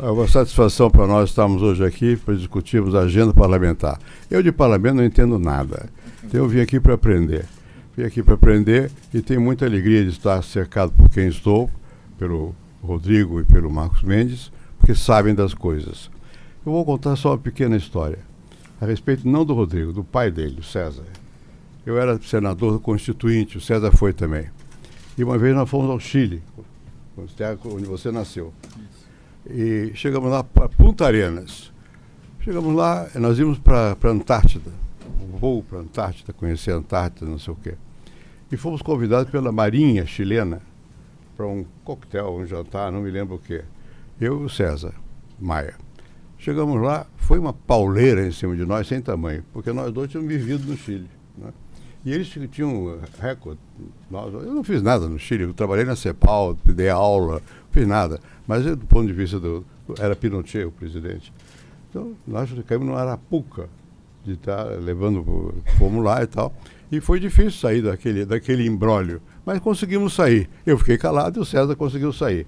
É uma satisfação para nós estarmos hoje aqui para discutirmos a agenda parlamentar. Eu de parlamento não entendo nada. Então eu vim aqui para aprender. Vim aqui para aprender e tenho muita alegria de estar cercado por quem estou, pelo Rodrigo e pelo Marcos Mendes, porque sabem das coisas. Eu vou contar só uma pequena história a respeito não do Rodrigo, do pai dele, o César. Eu era senador constituinte, o César foi também. E uma vez nós fomos ao Chile, onde você nasceu. E chegamos lá para Punta Arenas. Chegamos lá, nós íamos para a Antártida, um voo para a Antártida, conhecer a Antártida, não sei o quê. E fomos convidados pela Marinha chilena para um coquetel, um jantar, não me lembro o quê. Eu e o César Maia. Chegamos lá, foi uma pauleira em cima de nós, sem tamanho, porque nós dois tínhamos vivido no Chile. Né? E eles tinham recorde. Nós, eu não fiz nada no Chile, eu trabalhei na CEPAL, dei aula, fiz nada. Mas do ponto de vista do. Era Pinochet o presidente. Então, nós ficamos no Arapuca, de estar tá levando, fomos lá e tal. E foi difícil sair daquele, daquele embrólio. Mas conseguimos sair. Eu fiquei calado e o César conseguiu sair.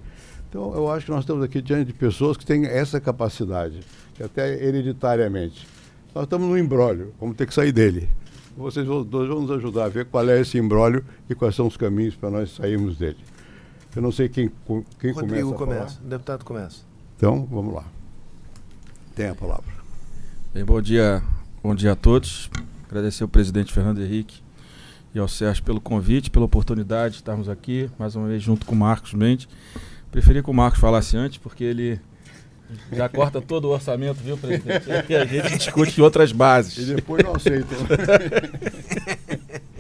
Então, eu acho que nós estamos aqui diante de pessoas que têm essa capacidade, que até hereditariamente. Nós estamos no embrólio, vamos ter que sair dele. Vocês dois vão nos ajudar a ver qual é esse embrólio e quais são os caminhos para nós sairmos dele. Eu não sei quem, quem Rodrigo começa. começa. O deputado começa. Então, vamos lá. Tem a palavra. Bem, bom dia, bom dia a todos. Agradecer ao presidente Fernando Henrique e ao Sérgio pelo convite, pela oportunidade de estarmos aqui, mais uma vez junto com o Marcos Mendes. Preferi que o Marcos falasse antes, porque ele já corta todo o orçamento, viu, presidente? E a gente discute outras bases. E depois não aceita.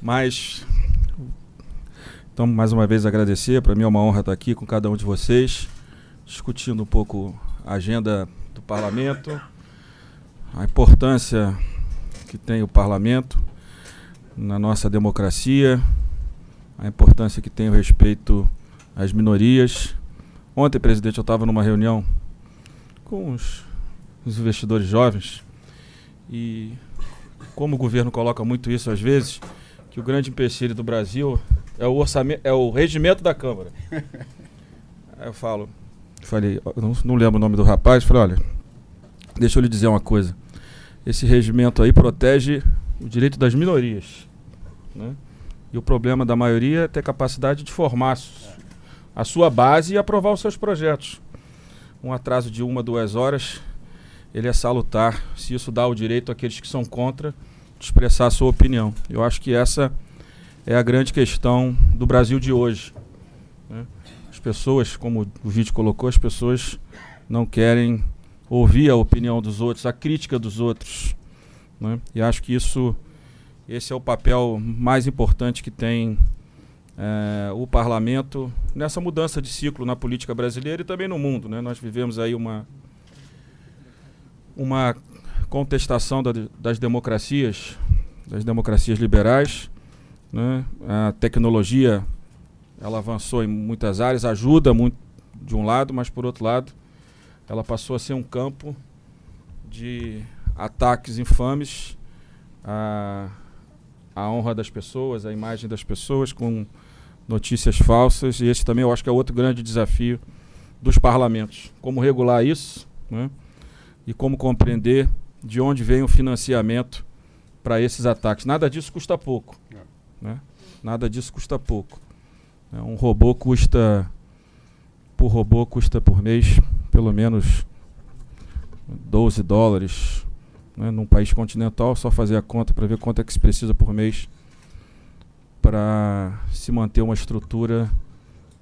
Mas, então, mais uma vez agradecer. Para mim é uma honra estar aqui com cada um de vocês, discutindo um pouco a agenda do parlamento, a importância que tem o parlamento na nossa democracia, a importância que tem o respeito às minorias. Ontem, presidente, eu estava numa reunião com os, os investidores jovens e como o governo coloca muito isso às vezes, que o grande empecilho do Brasil é o orçamento, é o regimento da Câmara. Aí eu falo, falei, não, não lembro o nome do rapaz, falei, olha, deixa eu lhe dizer uma coisa. Esse regimento aí protege o direito das minorias. Né? E o problema da maioria é ter capacidade de formar a sua base e aprovar os seus projetos. Um atraso de uma, duas horas, ele é salutar se isso dá o direito àqueles que são contra de expressar a sua opinião. Eu acho que essa é a grande questão do Brasil de hoje. Né? As pessoas, como o vídeo colocou, as pessoas não querem ouvir a opinião dos outros, a crítica dos outros. Né? E acho que isso, esse é o papel mais importante que tem é, o parlamento nessa mudança de ciclo na política brasileira e também no mundo. Né? Nós vivemos aí uma, uma contestação da, das democracias, das democracias liberais. Né? A tecnologia ela avançou em muitas áreas, ajuda muito de um lado, mas por outro lado, ela passou a ser um campo de ataques infames à, à honra das pessoas, à imagem das pessoas, com notícias falsas. E esse também eu acho que é outro grande desafio dos parlamentos. Como regular isso né? e como compreender de onde vem o financiamento para esses ataques. Nada disso custa pouco. Nada disso custa pouco. É, um robô custa, por robô, custa por mês pelo menos 12 dólares. Né? Num país continental, só fazer a conta para ver quanto é que se precisa por mês para se manter uma estrutura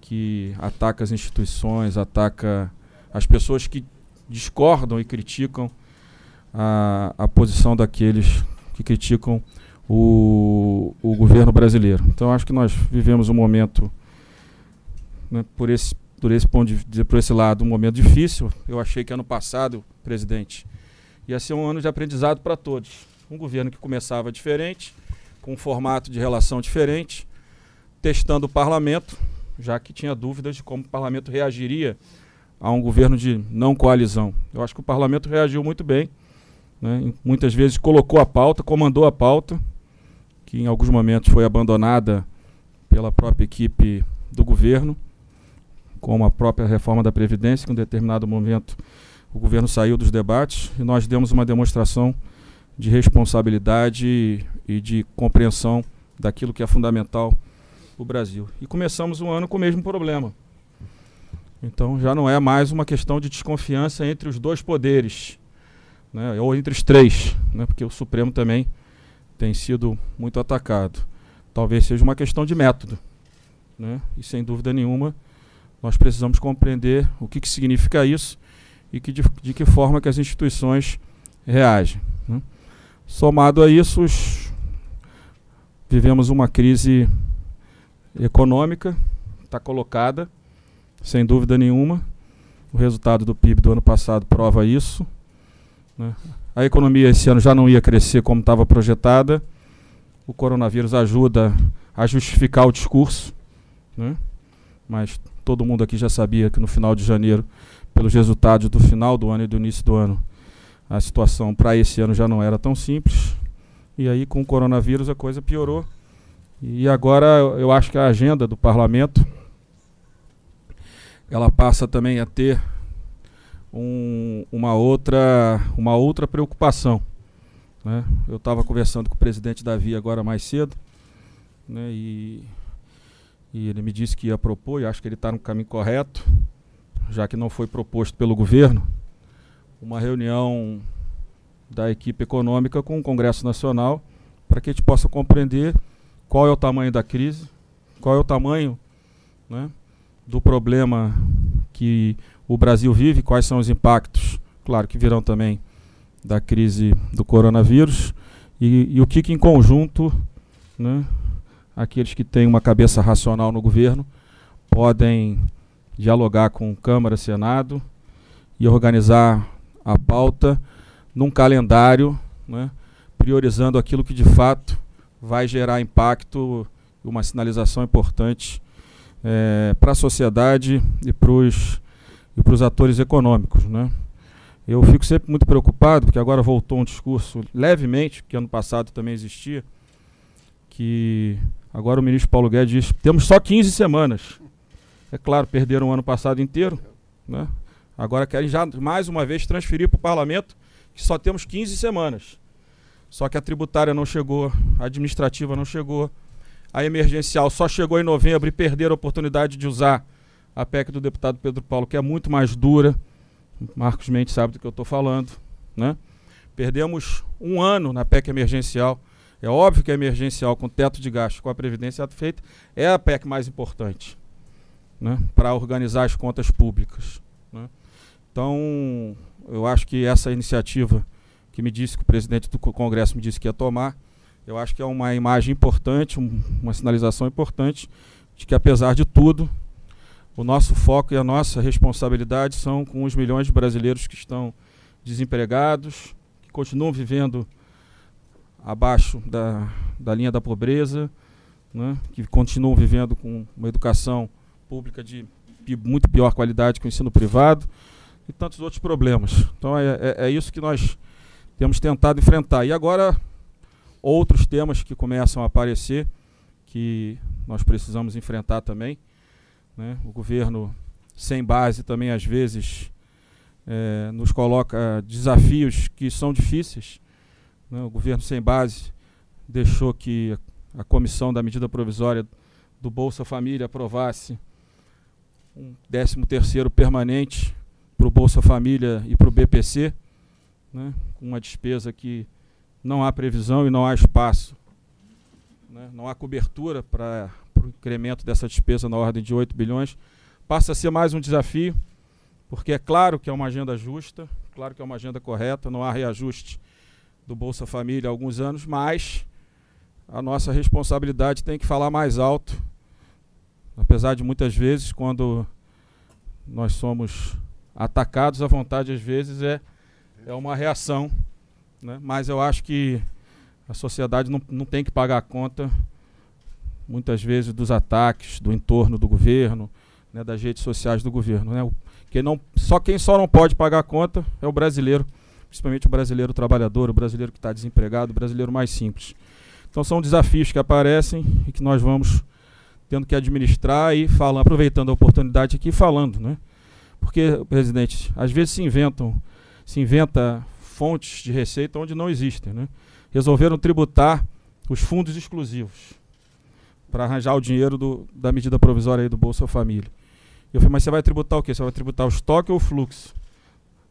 que ataca as instituições, ataca as pessoas que discordam e criticam a, a posição daqueles que criticam o, o governo brasileiro. Então acho que nós vivemos um momento, né, por, esse, por esse ponto de por esse lado, um momento difícil. Eu achei que ano passado, presidente, ia ser um ano de aprendizado para todos. Um governo que começava diferente, com um formato de relação diferente, testando o parlamento, já que tinha dúvidas de como o parlamento reagiria a um governo de não coalizão. Eu acho que o parlamento reagiu muito bem né? Muitas vezes colocou a pauta, comandou a pauta, que em alguns momentos foi abandonada pela própria equipe do governo. como a própria reforma da Previdência, que em um determinado momento o governo saiu dos debates e nós demos uma demonstração de responsabilidade e, de compreensão daquilo que é fundamental para o Brasil. E começamos o ano com o mesmo problema. Então já não é mais uma questão de desconfiança entre os dois poderes, né, ou entre os três, né, porque o Supremo também tem sido muito atacado. Talvez seja uma questão de método. Né, e sem dúvida nenhuma, nós precisamos compreender o que, que significa isso e que de, de, que forma que as instituições reagem. Né. Somado a isso, os, vivemos uma crise econômica, está colocada sem dúvida nenhuma. O resultado do PIB do ano passado prova isso. Né? A economia esse ano já não ia crescer como estava projetada. O coronavírus ajuda a justificar o discurso, né? mas todo mundo aqui já sabia que no final de janeiro, pelos resultados do final do ano e do início do ano, a situação para esse ano já não era tão simples. E aí, com o coronavírus, a coisa piorou. E agora eu acho que a agenda do parlamento ela passa também a ter um, uma, outra, uma outra preocupação. Né? Eu estava conversando com o presidente Davi agora mais cedo, né? e, e ele me disse que ia propor, e acho que ele está no caminho correto, já que não foi proposto pelo governo, uma reunião da equipe econômica com o Congresso Nacional, para que a gente possa compreender qual é o tamanho da crise, qual é o tamanho né, do problema que o Brasil vive, quais são os impactos, claro que virão também da crise do coronavírus, e, e o que, que em conjunto né, aqueles que têm uma cabeça racional no governo podem dialogar com Câmara, Senado e organizar a pauta num calendário, né, priorizando aquilo que de fato vai gerar impacto uma sinalização importante é, para a sociedade e para os atores econômicos. Né? Eu fico sempre muito preocupado, porque agora voltou um discurso levemente, que ano passado também existia, que agora o ministro Paulo Guedes diz temos só 15 semanas. É claro, perderam o ano passado inteiro. Né? Agora querem já mais uma vez transferir para o parlamento que só temos 15 semanas. Só que a tributária não chegou, a administrativa não chegou, a emergencial só chegou em novembro e perderam a oportunidade de usar a PEC do deputado Pedro Paulo, que é muito mais dura. Marcos Mendes sabe do que eu estou falando. Né? Perdemos um ano na PEC emergencial. É óbvio que a emergencial, com teto de gasto, com a Previdência feita, é a PEC mais importante né? para organizar as contas públicas. Né? Então, eu acho que essa iniciativa que me disse que o presidente do Congresso me disse que ia tomar, eu acho que é uma imagem importante, um, uma sinalização importante de que, apesar de tudo, o nosso foco e a nossa responsabilidade são com os milhões de brasileiros que estão desempregados, que continuam vivendo abaixo da, da linha da pobreza, né, que continuam vivendo com uma educação pública de muito pior qualidade que o ensino privado e tantos outros problemas. Então é, é, é isso que nós temos tentado enfrentar. E agora outros temas que começam a aparecer que nós precisamos enfrentar também. Né? O governo sem base também às vezes é, nos coloca desafios que são difíceis. Né? O governo sem base deixou que a, comissão da medida provisória do Bolsa Família aprovasse um 13 terceiro permanente para o Bolsa Família e para o BPC, né? uma despesa que não há previsão e não há espaço. Né? Não há cobertura para o incremento dessa despesa na ordem de 8 bilhões. Passa a ser mais um desafio, porque é claro que é uma agenda justa, claro que é uma agenda correta, não há reajuste do Bolsa Família há alguns anos, mas a nossa responsabilidade tem que falar mais alto, apesar de muitas vezes, quando nós somos atacados, a vontade às vezes é, é uma reação né? Mas eu acho que a sociedade não, não tem que pagar a conta, muitas vezes, dos ataques do entorno do governo, né, das redes sociais do governo. Né? Quem não, só quem só não pode pagar a conta é o brasileiro, principalmente o brasileiro trabalhador, o brasileiro que está desempregado, o brasileiro mais simples. Então são desafios que aparecem e que nós vamos tendo que administrar e falando, aproveitando a oportunidade aqui falando, né? Porque, presidente, às vezes se inventam, se inventa fontes de receita onde não existem, né? Resolveram tributar os fundos exclusivos para arranjar o dinheiro do, da medida provisória aí do Bolsa Família. Eu falei, mas você vai tributar o quê? Você vai tributar o estoque ou o fluxo?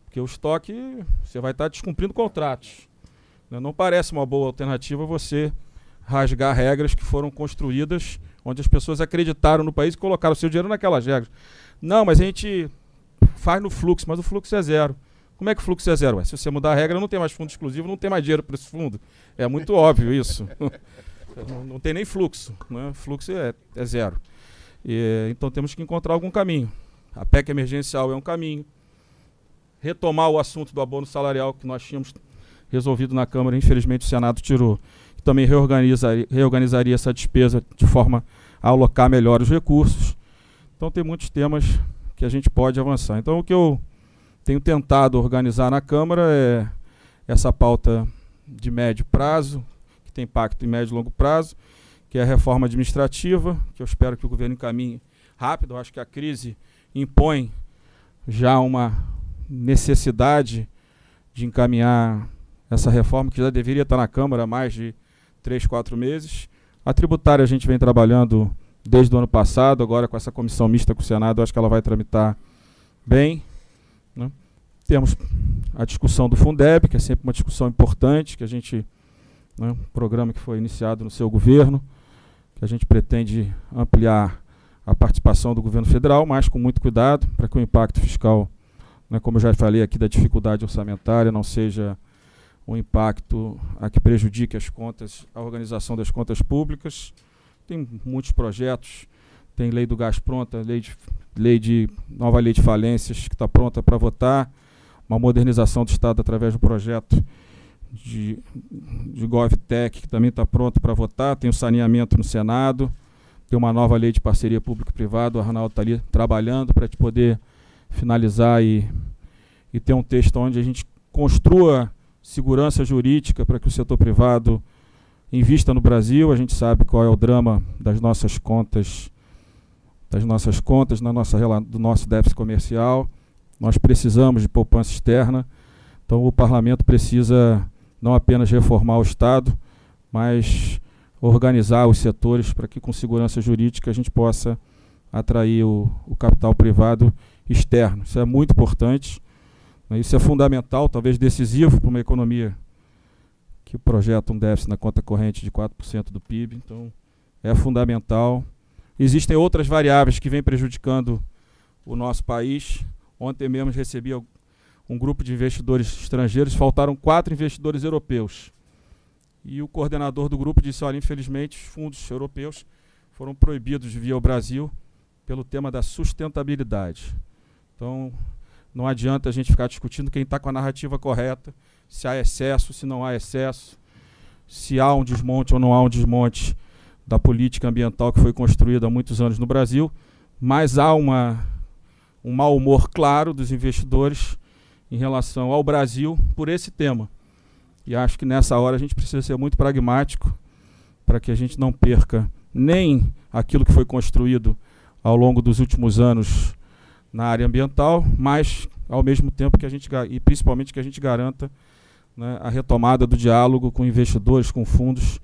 Porque o estoque, você vai estar descumprindo contratos. Né? Não parece uma boa alternativa você rasgar regras que foram construídas onde as pessoas acreditaram no país e colocaram o seu dinheiro naquelas regras. Não, mas a gente faz no fluxo, mas o fluxo é zero. Como é que o fluxo é zero? Ué, se você mudar a regra, não tem mais fundo exclusivo, não tem mais dinheiro para esse fundo. É muito óbvio isso. não, não, tem nem fluxo. Né? Fluxo é, é zero. E, então temos que encontrar algum caminho. A PEC emergencial é um caminho. Retomar o assunto do abono salarial que nós tínhamos resolvido na Câmara, infelizmente o Senado tirou. Também reorganizaria, reorganizaria essa despesa de forma a alocar melhor os recursos. Então tem muitos temas que a gente pode avançar. Então o que eu tenho tentado organizar na Câmara é essa pauta de médio prazo, que tem impacto em médio e longo prazo, que é a reforma administrativa, que eu espero que o governo encaminhe rápido. Eu acho que a crise impõe já uma necessidade de encaminhar essa reforma, que já deveria estar na Câmara há mais de três, quatro meses. A tributária a gente vem trabalhando desde o ano passado, agora com essa comissão mista com o Senado, acho que ela vai tramitar bem. Né? Temos a discussão do Fundeb, que é sempre uma discussão importante, que a gente, né, um programa que foi iniciado no seu governo, que a gente pretende ampliar a participação do governo federal, mas com muito cuidado, para que o impacto fiscal, né, como eu já falei aqui, da dificuldade orçamentária não seja um impacto a que prejudique as contas, a organização das contas públicas. Tem muitos projetos, tem lei do gás pronta, lei de, lei de nova lei de falências que está pronta para votar, uma modernização do Estado através do projeto de, de GovTech, que também está pronto para votar, tem o saneamento no Senado, tem uma nova lei de parceria público-privado, o Arnaldo está ali trabalhando para poder finalizar e, e ter um texto onde a gente construa segurança jurídica para que o setor privado invista no Brasil. A gente sabe qual é o drama das nossas contas, das nossas contas, na nossa, do nosso déficit comercial. Nós precisamos de poupança externa. Então o parlamento precisa não apenas reformar o Estado, mas organizar os setores para que com segurança jurídica a gente possa atrair o, o capital privado externo. Isso é muito importante, né? isso é fundamental, talvez decisivo para uma economia que projeta um déficit na conta corrente de 4% do PIB, então é fundamental. Existem outras variáveis que vêm prejudicando o nosso país. Ontem mesmo recebi um grupo de investidores estrangeiros, faltaram quatro investidores europeus. E o coordenador do grupo disse: olha, infelizmente, os fundos europeus foram proibidos de vir ao Brasil pelo tema da sustentabilidade. Então, não adianta a gente ficar discutindo quem está com a narrativa correta, se há excesso, se não há excesso, se há um desmonte ou não há um desmonte da política ambiental que foi construída há muitos anos no Brasil, mas há uma, um mau humor claro dos investidores em relação ao Brasil por esse tema. E acho que nessa hora a gente precisa ser muito pragmático para que a gente não perca nem aquilo que foi construído ao longo dos últimos anos na área ambiental, mas ao mesmo tempo que a gente e principalmente que a gente garanta né, a retomada do diálogo com investidores, com fundos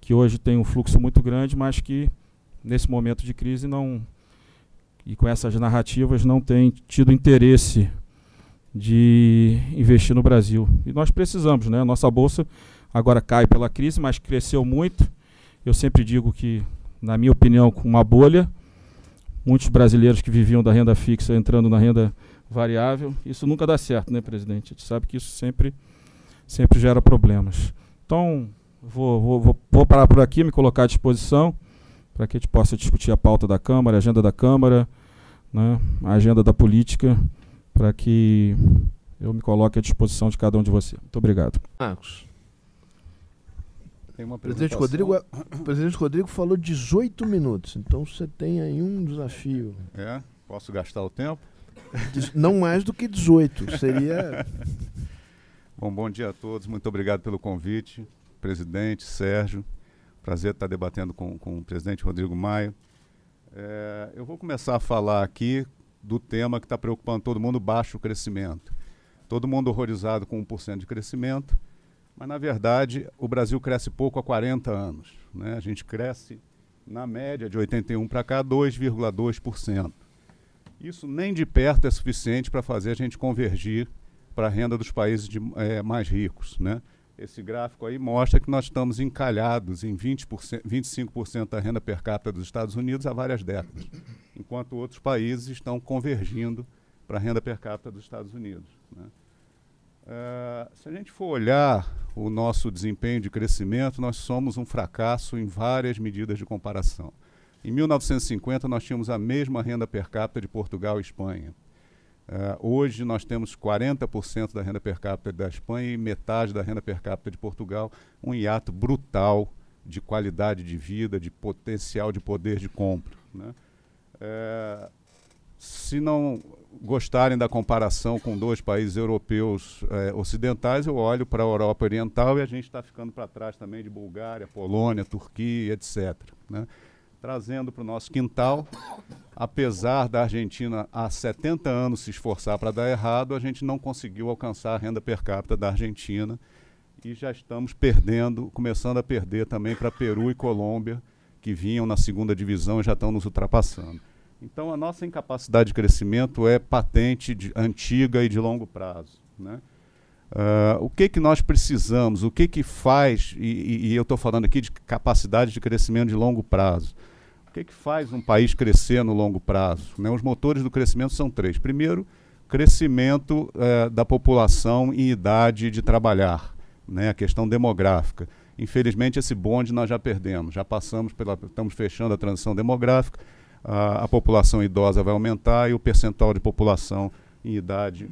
que hoje tem um fluxo muito grande, mas que nesse momento de crise não e com essas narrativas não tem tido interesse de investir no Brasil. E nós precisamos, né? Nossa bolsa agora cai pela crise, mas cresceu muito. Eu sempre digo que, na minha opinião, com uma bolha, muitos brasileiros que viviam da renda fixa entrando na renda variável, isso nunca dá certo, né, presidente? A gente sabe que isso sempre, sempre gera problemas. Então, vou, vou, vou, vou parar por aqui, me colocar à disposição para que a gente possa discutir a pauta da Câmara, a agenda da Câmara, né, a agenda da política para que eu me coloque à disposição de cada um de vocês. Muito obrigado. Marcos. O presidente Rodrigo, o presidente Rodrigo falou 18 minutos, então você tem aí um desafio. É? Posso gastar o tempo? Não mais do que 18, seria... Bom, bom dia a todos, muito obrigado pelo convite. Presidente, Sérgio, prazer estar debatendo com, com o presidente Rodrigo Maia. É, eu vou começar a falar aqui do tema que está preocupando todo mundo, baixo crescimento. Todo mundo horrorizado com 1% de crescimento, mas na verdade o Brasil cresce pouco há 40 anos. Né? A gente cresce, na média, de 81 para cá, 2,2%. Isso nem de perto é suficiente para fazer a gente convergir para a renda dos países de, é, mais ricos. Né? Esse gráfico aí mostra que nós estamos encalhados em 20%, 25% da renda per capita dos Estados Unidos há várias décadas, enquanto outros países estão convergindo para a renda per capita dos Estados Unidos. Né? Uh, se a gente for olhar o nosso desempenho de crescimento, nós somos um fracasso em várias medidas de comparação. Em 1950, nós tínhamos a mesma renda per capita de Portugal e Espanha. Uh, hoje nós temos 40% da renda per capita da Espanha e metade da renda per capita de Portugal, um hiato brutal de qualidade de vida, de potencial de poder de compra. Né? Uh, se não gostarem da comparação com dois países europeus uh, ocidentais, eu olho para a Europa Oriental e a gente está ficando para trás também de Bulgária, Polônia, Turquia, etc. Né? Trazendo para o nosso quintal. Apesar da Argentina há 70 anos se esforçar para dar errado, a gente não conseguiu alcançar a renda per capita da Argentina e já estamos perdendo, começando a perder também para Peru e Colômbia, que vinham na segunda divisão e já estão nos ultrapassando. Então a nossa incapacidade de crescimento é patente, de, antiga e de longo prazo. Né? Uh, o que, que nós precisamos? O que, que faz, e, e, eu estou falando aqui de capacidade de crescimento de longo prazo. O que, que faz um país crescer no longo prazo? Né? Os motores do crescimento são três. Primeiro, crescimento eh, da população em idade de trabalhar, né? a questão demográfica. Infelizmente, esse bonde nós já perdemos, já passamos pela. Estamos fechando a transição demográfica, a, a população idosa vai aumentar e o percentual de população em idade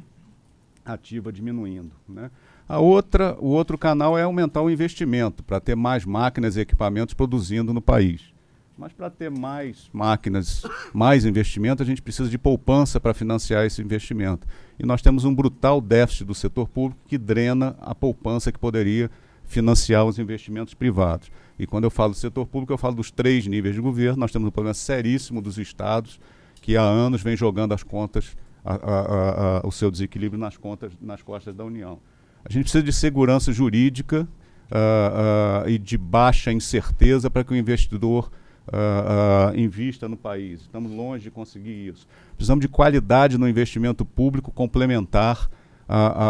ativa diminuindo. Né? A outra, o outro canal é aumentar o investimento para ter mais máquinas e equipamentos produzindo no país. Mas para ter mais máquinas, mais investimento, a gente precisa de poupança para financiar esse investimento. E nós temos um brutal déficit do setor público que drena a poupança que poderia financiar os investimentos privados. E quando eu falo do setor público, eu falo dos três níveis de governo. Nós temos um problema seríssimo dos estados, que há anos vem jogando as contas, a, a, a, o seu desequilíbrio nas contas, nas costas da União. A gente precisa de segurança jurídica uh, uh, e de baixa incerteza para que o investidor uh, invista no país. Estamos longe de conseguir isso. Precisamos de qualidade no investimento público complementar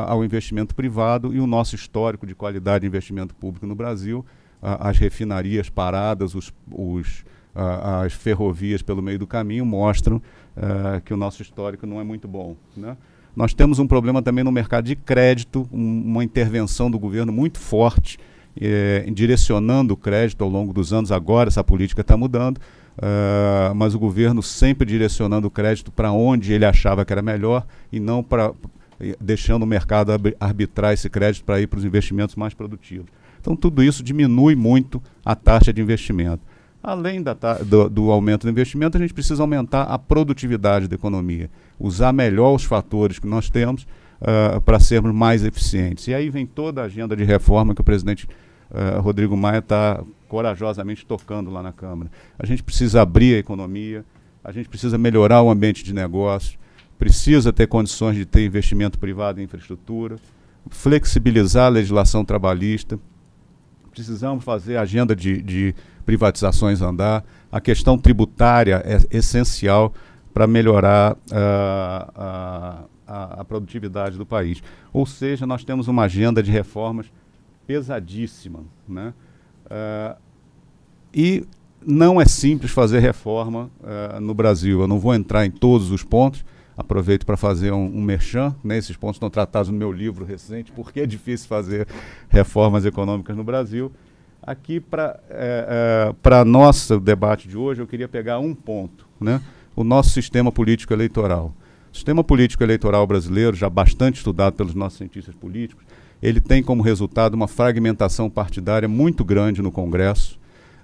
ao investimento privado e o nosso histórico de qualidade de investimento público no Brasil, as refinarias paradas, os, os as ferrovias pelo meio do caminho mostram que o nosso histórico não é muito bom. Né? Nós temos um problema também no mercado de crédito, um, uma intervenção do governo muito forte é, direcionando o crédito ao longo dos anos. Agora essa política está mudando, uh, mas o governo sempre direcionando o crédito para onde ele achava que era melhor e não para deixando o mercado arbitrar esse crédito para ir para os investimentos mais produtivos. Então tudo isso diminui muito a taxa de investimento. Além da, do, do, aumento do investimento, a gente precisa aumentar a produtividade da economia, usar melhor os fatores que nós temos uh, para sermos mais eficientes. E aí vem toda a agenda de reforma que o presidente uh, Rodrigo Maia está corajosamente tocando lá na Câmara. A gente precisa abrir a economia, a gente precisa melhorar o ambiente de negócio, precisa ter condições de ter investimento privado em infraestrutura, flexibilizar a legislação trabalhista, precisamos fazer agenda de, de privatizações andar, a questão tributária é essencial para melhorar uh, a, a, produtividade do país. Ou seja, nós temos uma agenda de reformas pesadíssima. Né? Uh, e não é simples fazer reforma uh, no Brasil. Eu não vou entrar em todos os pontos, aproveito para fazer um, um merchan. Né? Esses pontos estão tratados no meu livro recente, porque é difícil fazer reformas econômicas no Brasil. Aqui, para é, é, nosso debate de hoje, eu queria pegar um ponto, né? o nosso sistema político eleitoral. O sistema político eleitoral brasileiro, já bastante estudado pelos nossos cientistas políticos, ele tem como resultado uma fragmentação partidária muito grande no Congresso.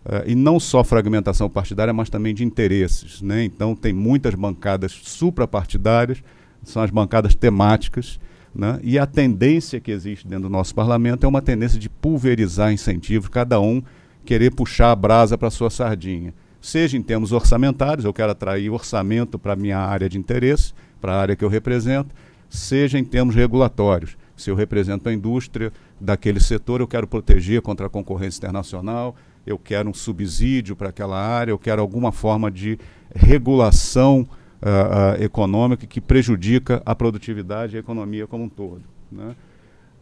Uh, e não só fragmentação partidária, mas também de interesses. Né? Então, tem muitas bancadas suprapartidárias, são as bancadas temáticas, né? e a tendência que existe dentro do nosso parlamento é uma tendência de pulverizar incentivos, cada um querer puxar a brasa para sua sardinha. seja em termos orçamentários, eu quero atrair orçamento para a minha área de interesse, para a área que eu represento, seja em termos regulatórios. Se eu represento a indústria daquele setor, eu quero proteger contra a concorrência internacional, eu quero um subsídio para aquela área, eu quero alguma forma de regulação uh, uh, econômica que prejudica a produtividade e a economia como um todo. Né?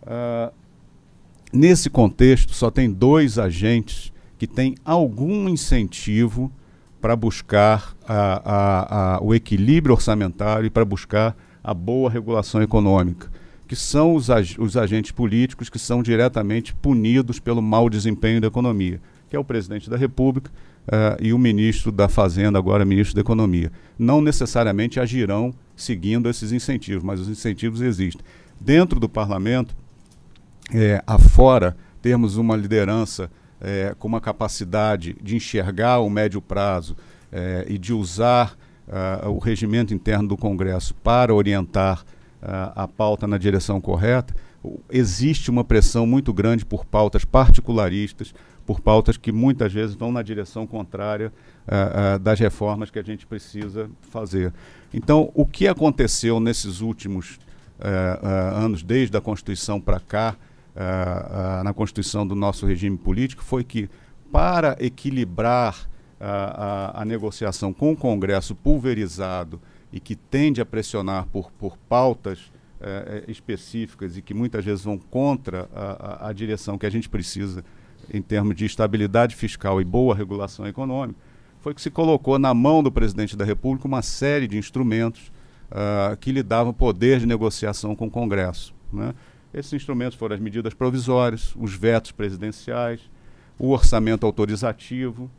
Uh, nesse contexto, só tem dois agentes que têm algum incentivo para buscar a, a, a, o equilíbrio orçamentário e para buscar a boa regulação econômica, que são os, ag os agentes políticos que são diretamente punidos pelo mau desempenho da economia, que é o presidente da República uh, e o ministro da Fazenda, agora ministro da Economia. Não necessariamente agirão seguindo esses incentivos, mas os incentivos existem. Dentro do parlamento, é, afora, termos uma liderança é, com uma capacidade de enxergar o médio prazo é, e de usar uh, o regimento interno do Congresso para orientar uh, a pauta na direção correta, existe uma pressão muito grande por pautas particularistas, por pautas que muitas vezes vão na direção contrária uh, uh, das reformas que a gente precisa fazer. Então, o que aconteceu nesses últimos uh, anos, desde a Constituição para cá, na Constituição do nosso regime político, foi que, para equilibrar a, a, negociação com o Congresso pulverizado e que tende a pressionar por, por pautas específicas e que muitas vezes vão contra a, a, a direção que a gente precisa em termos de estabilidade fiscal e boa regulação econômica, foi que se colocou na mão do presidente da República uma série de instrumentos uh, que lhe davam poder de negociação com o Congresso. Né? Esses instrumentos foram as medidas provisórias, os vetos presidenciais, o orçamento autorizativo,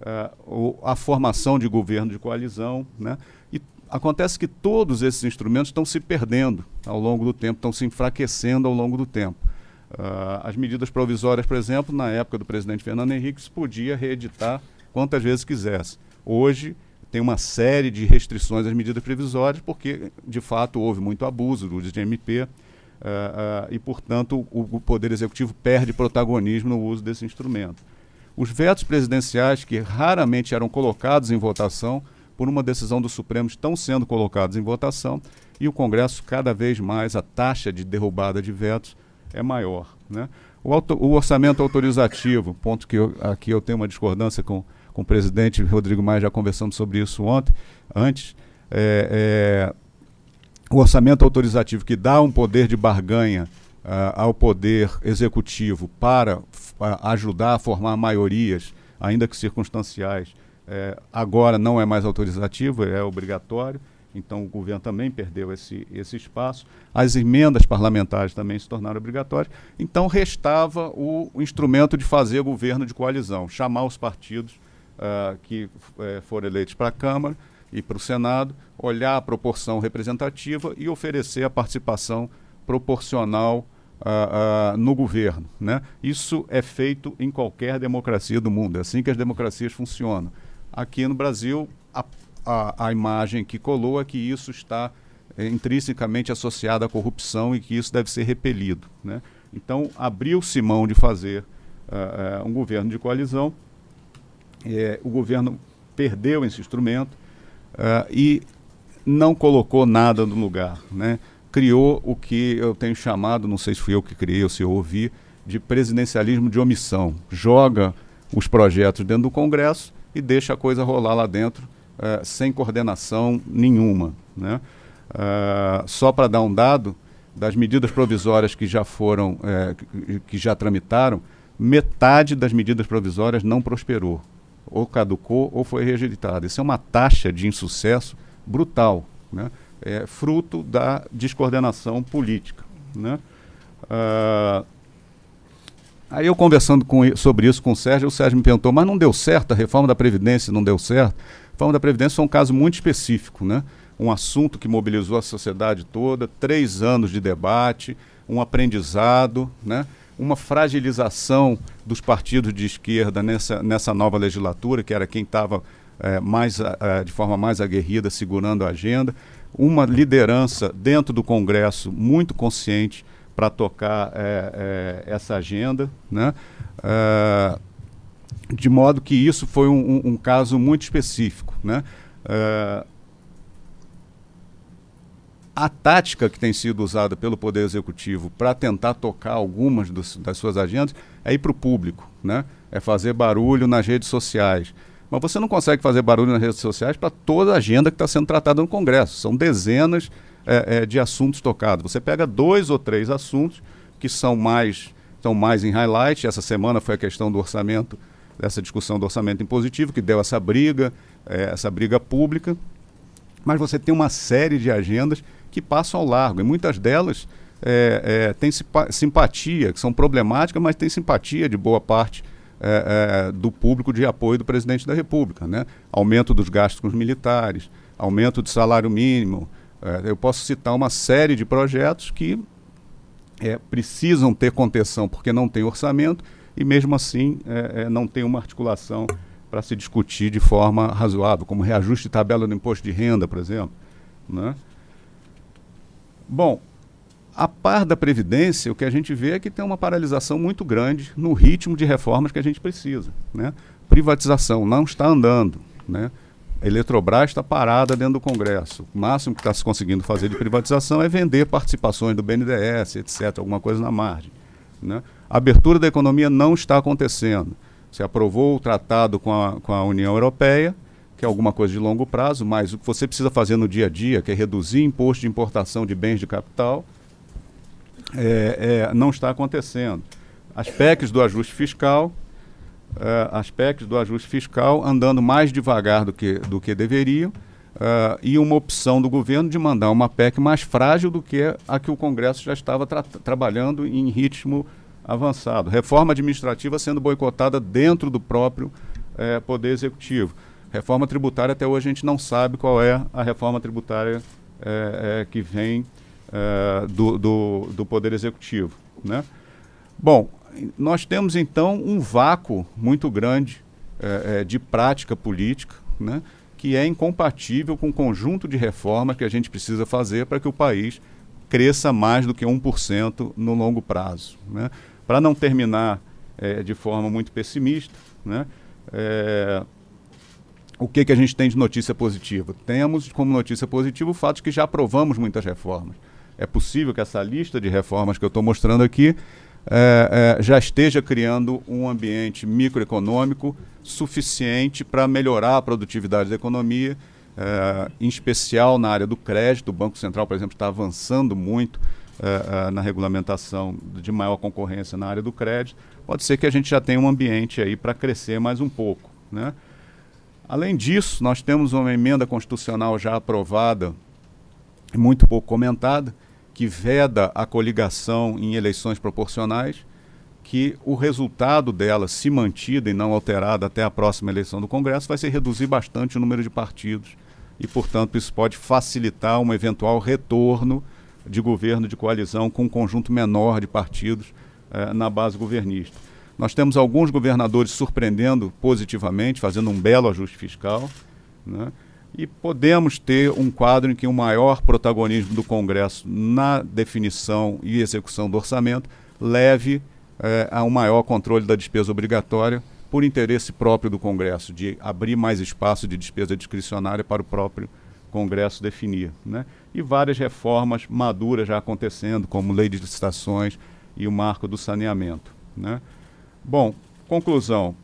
uh, a formação de governo de coalizão. Né? E acontece que todos esses instrumentos estão se perdendo ao longo do tempo, estão se enfraquecendo ao longo do tempo. Uh, as medidas provisórias, por exemplo, na época do presidente Fernando Henrique, se podia reeditar quantas vezes quisesse. Hoje tem uma série de restrições às medidas provisórias, porque de fato houve muito abuso do uso de MP uh, uh, e, portanto, o, o, Poder Executivo perde protagonismo no uso desse instrumento. Os vetos presidenciais, que raramente eram colocados em votação, por uma decisão do Supremo, estão sendo colocados em votação e o Congresso, cada vez mais, a taxa de derrubada de vetos é maior. Né? O, auto, o, orçamento autorizativo, ponto que eu, aqui eu tenho uma discordância com, com o presidente Rodrigo Maia, já conversamos sobre isso ontem, antes, é, é, o orçamento autorizativo que dá um poder de barganha uh, ao poder executivo para ajudar a formar maiorias, ainda que circunstanciais, é, agora não é mais autorizativo, é obrigatório então o governo também perdeu esse, esse espaço. As emendas parlamentares também se tornaram obrigatórias. Então restava o, o instrumento de fazer governo de coalizão, chamar os partidos uh, que uh, foram eleitos para a Câmara e para o Senado, olhar a proporção representativa e oferecer a participação proporcional uh, no governo. Né? Isso é feito em qualquer democracia do mundo, é assim que as democracias funcionam. Aqui no Brasil, a a, a imagem que colou é que isso está é, intrinsecamente associado à corrupção e que isso deve ser repelido. Né? Então, abriu-se mão de fazer uh, um governo de coalizão, o governo perdeu esse instrumento uh, e não colocou nada no lugar. Né? Criou o que eu tenho chamado, não sei se fui eu que criei ou se eu ouvi, de presidencialismo de omissão. Joga os projetos dentro do Congresso e deixa a coisa rolar lá dentro uh, sem coordenação nenhuma. Né? Uh, só para dar um dado, das medidas provisórias que já foram, eh, que, que já tramitaram, metade das medidas provisórias não prosperou, ou caducou ou foi rejeitada. Isso é uma taxa de insucesso brutal, né? é fruto da descoordenação política. Né? Aí eu conversando com, sobre isso com o Sérgio, o Sérgio me perguntou, mas não deu certo, a reforma da Previdência não deu certo? Reforma da Previdência foi um caso muito específico, né? um assunto que mobilizou a sociedade toda, três anos de debate, um aprendizado, né? uma fragilização dos partidos de esquerda nessa, nessa nova legislatura, que era quem estava é, mais é, de forma mais aguerrida segurando a agenda, uma liderança dentro do Congresso muito consciente para tocar é, essa agenda. Né? De modo que isso foi um, um, um caso muito específico. Né? Uh, a tática que tem sido usada pelo Poder Executivo para tentar tocar algumas dos, das suas agendas é ir para o público, né? é fazer barulho nas redes sociais. Mas você não consegue fazer barulho nas redes sociais para toda a agenda que está sendo tratada no Congresso. São dezenas é, é, de assuntos tocados. Você pega dois ou três assuntos que são mais, estão mais em highlight. Essa semana foi a questão do orçamento, dessa discussão do orçamento impositivo, que deu essa briga, é, essa briga pública. Mas você tem uma série de agendas que passam ao largo. E muitas delas é, é, têm simpatia, que são problemáticas, mas têm simpatia de boa parte é, é, do público de apoio do presidente da República. Né? Aumento dos gastos com os militares, aumento do salário mínimo. É, eu posso citar uma série de projetos que é, precisam ter contenção porque não tem orçamento e mesmo assim não tem uma articulação para se discutir de forma razoável, como reajuste de tabela do imposto de renda, por exemplo. Né? Bom, a par da Previdência, o que a gente vê é que tem uma paralisação muito grande no ritmo de reformas que a gente precisa. Né? Privatização não está andando. Né? A Eletrobras está parada dentro do Congresso. O máximo que está se conseguindo fazer de privatização é vender participações do BNDES, etc., alguma coisa na margem. Né? A abertura da economia não está acontecendo. Se aprovou o tratado com a, com a União Europeia, que é alguma coisa de longo prazo, mas o que você precisa fazer no dia a dia, que é reduzir imposto de importação de bens de capital, é, é, não está acontecendo. As PECs do ajuste fiscal, é, as PECs do ajuste fiscal andando mais devagar do que, do que deveriam, é, e uma opção do governo de mandar uma PEC mais frágil do que a que o Congresso já estava tra trabalhando em ritmo avançado. Reforma administrativa sendo boicotada dentro do próprio é, Poder Executivo. Reforma tributária, até hoje a gente não sabe qual é a reforma tributária é, é, que vem do, do, do, Poder Executivo. Né? Bom, nós temos então um vácuo muito grande de prática política, né? que é incompatível com o conjunto de reformas que a gente precisa fazer para que o país cresça mais do que 1% no longo prazo. Né? Para não terminar é, de forma muito pessimista, né? É, o que, que a gente tem de notícia positiva? Temos como notícia positiva o fato de que já aprovamos muitas reformas. É possível que essa lista de reformas que eu estou mostrando aqui é, é, já esteja criando um ambiente microeconômico suficiente para melhorar a produtividade da economia, é, em especial na área do crédito. O Banco Central, por exemplo, está avançando muito é, é, na regulamentação de maior concorrência na área do crédito. Pode ser que a gente já tenha um ambiente aí para crescer mais um pouco. Né? Além disso, nós temos uma emenda constitucional já aprovada, muito pouco comentada, que veda a coligação em eleições proporcionais, que o resultado dela, se mantida e não alterada até a próxima eleição do Congresso, vai ser reduzir bastante o número de partidos e, portanto, isso pode facilitar um eventual retorno de governo de coalizão com um conjunto menor de partidos eh, na base governista. Nós temos alguns governadores surpreendendo positivamente, fazendo um belo ajuste fiscal. Né? E podemos ter um quadro em que o um maior protagonismo do Congresso na definição e execução do orçamento leve eh, a um maior controle da despesa obrigatória por interesse próprio do Congresso, de abrir mais espaço de despesa discricionária para o próprio Congresso definir. Né? E várias reformas maduras já acontecendo, como lei de licitações e o marco do saneamento. Né? Bom, conclusão.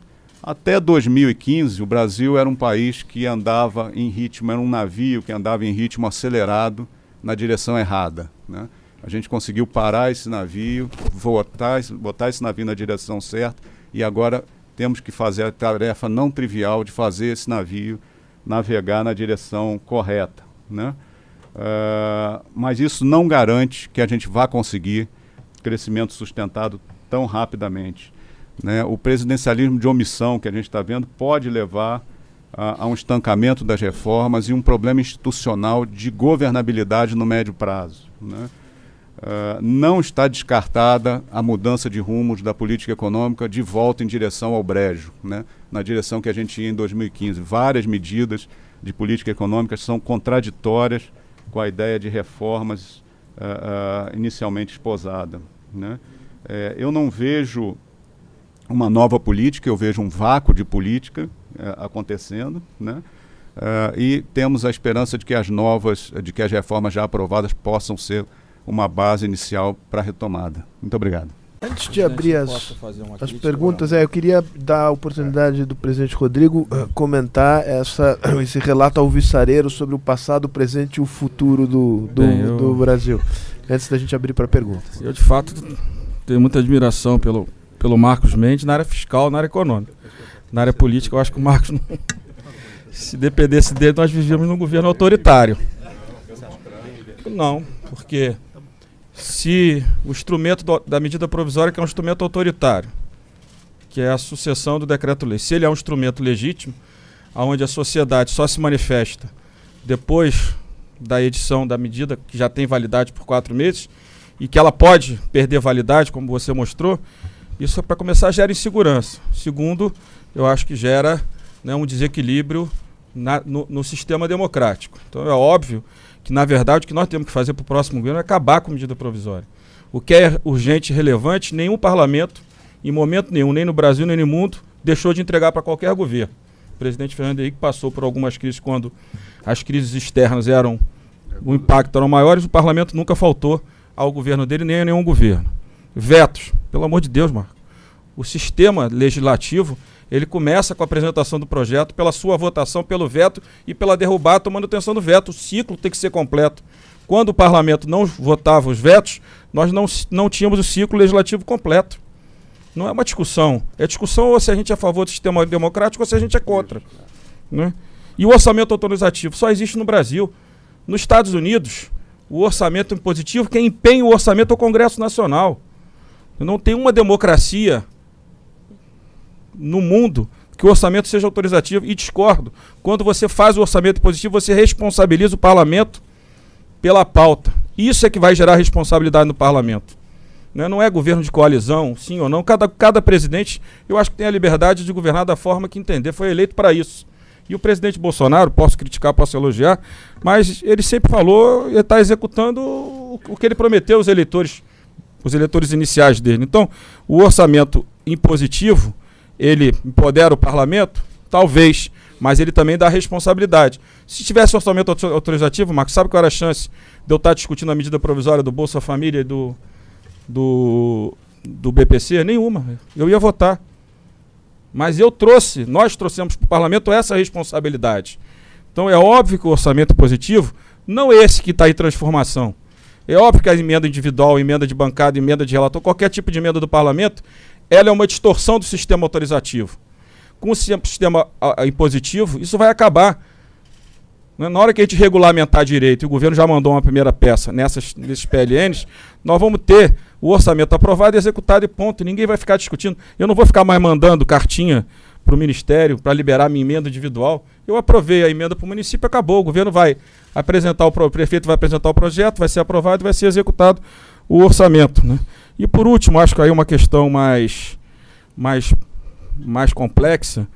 Até 2015, o Brasil era um país que andava em ritmo, era um navio que andava em ritmo acelerado na direção errada. Né? A gente conseguiu parar esse navio, botar, botar esse navio na direção certa e agora temos que fazer a tarefa não trivial de fazer esse navio navegar na direção correta. Né? Uh, mas isso não garante que a gente vá conseguir crescimento sustentado tão rapidamente. Né? O presidencialismo de omissão que a gente está vendo pode levar a, a, um estancamento das reformas e um problema institucional de governabilidade no médio prazo. Né? Uh, não está descartada a mudança de rumos da política econômica de volta em direção ao brejo, né? na direção que a gente ia em 2015. Várias medidas de política econômica são contraditórias com a ideia de reformas uh, uh, inicialmente esposada. Né? É, eu não vejo uma nova política, eu vejo um vácuo de política é, acontecendo, né? Uh, e temos a esperança de que as novas, de que as reformas já aprovadas possam ser uma base inicial para a retomada. Muito obrigado. Antes de abrir as, as perguntas, é, eu queria dar a oportunidade do presidente Rodrigo uh, comentar essa, esse relato alvissareiro sobre o passado, o presente e o futuro do, do, Bem, eu... do Brasil. Antes da gente abrir para perguntas. Eu, de fato, tenho muita admiração pelo, pelo Marcos Mendes na área fiscal, na área econômica. Na área política, eu acho que o Marcos não se dependesse dele, nós vivíamos num governo autoritário. Não, porque se o instrumento do, da medida provisória, que é um instrumento autoritário, que é a sucessão do decreto-lei, se ele é um instrumento legítimo, onde a sociedade só se manifesta depois da edição da medida, que já tem validade por quatro meses, e que ela pode perder validade, como você mostrou, isso é para começar gera insegurança. Segundo, eu acho que gera né, um desequilíbrio na, no, no, sistema democrático. Então é óbvio que, na verdade, o que nós temos que fazer para o próximo governo é acabar com a medida provisória. O que é urgente e relevante, nenhum parlamento, em momento nenhum, nem no Brasil nem no mundo, deixou de entregar para qualquer governo. O presidente Fernando Henrique passou por algumas crises quando as crises externas eram o impacto eram maiores, o parlamento nunca faltou ao governo dele nem a nenhum governo. Vetos, pelo amor de Deus, Marco. O sistema legislativo ele começa com a apresentação do projeto, pela sua votação, pelo veto e pela derrubada, tomando atenção do veto. O ciclo tem que ser completo. Quando o parlamento não votava os vetos, nós não, não tínhamos o ciclo legislativo completo. Não é uma discussão. É discussão ou se a gente é a favor do sistema democrático ou se a gente é contra. Né? E o orçamento autorizativo só existe no Brasil. Nos Estados Unidos, o orçamento impositivo, quem empenha o orçamento é o Congresso Nacional. Não tem uma democracia no mundo que o orçamento seja autorizativo e discordo. Quando você faz o orçamento positivo, você responsabiliza o parlamento pela pauta. Isso é que vai gerar responsabilidade no parlamento. Né? Não é governo de coalizão, sim ou não. Cada, cada presidente, eu acho que tem a liberdade de governar da forma que entender. Foi eleito para isso. E o presidente Bolsonaro, posso criticar, posso elogiar, mas ele sempre falou e está executando o, o que ele prometeu aos eleitores, os eleitores iniciais dele. Então, o orçamento impositivo ele empodera o parlamento? Talvez, mas ele também dá responsabilidade. Se tivesse orçamento autorizativo, Marcos, sabe qual era a chance de eu estar discutindo a medida provisória do Bolsa Família e do, do, do BPC? Nenhuma. Eu ia votar. Mas eu trouxe, nós trouxemos para o parlamento essa responsabilidade. Então é óbvio que o orçamento positivo, não esse que está em transformação. É óbvio que a emenda individual, emenda de bancada, emenda de relator, qualquer tipo de emenda do parlamento, ela é uma distorção do sistema autorizativo. Com o sistema impositivo, isso vai acabar. Né? Na hora que a gente regulamentar direito, e o governo já mandou uma primeira peça nessas, nesses PLNs, nós vamos ter o orçamento aprovado, executado e ponto. E ninguém vai ficar discutindo. Eu não vou ficar mais mandando cartinha para o Ministério para liberar minha emenda individual. Eu aprovei a emenda para o município, acabou. O governo vai apresentar, o, o prefeito vai apresentar o projeto, vai ser aprovado e vai ser executado o orçamento. Né? E por último, acho que aí uma questão mais, mais, mais complexa,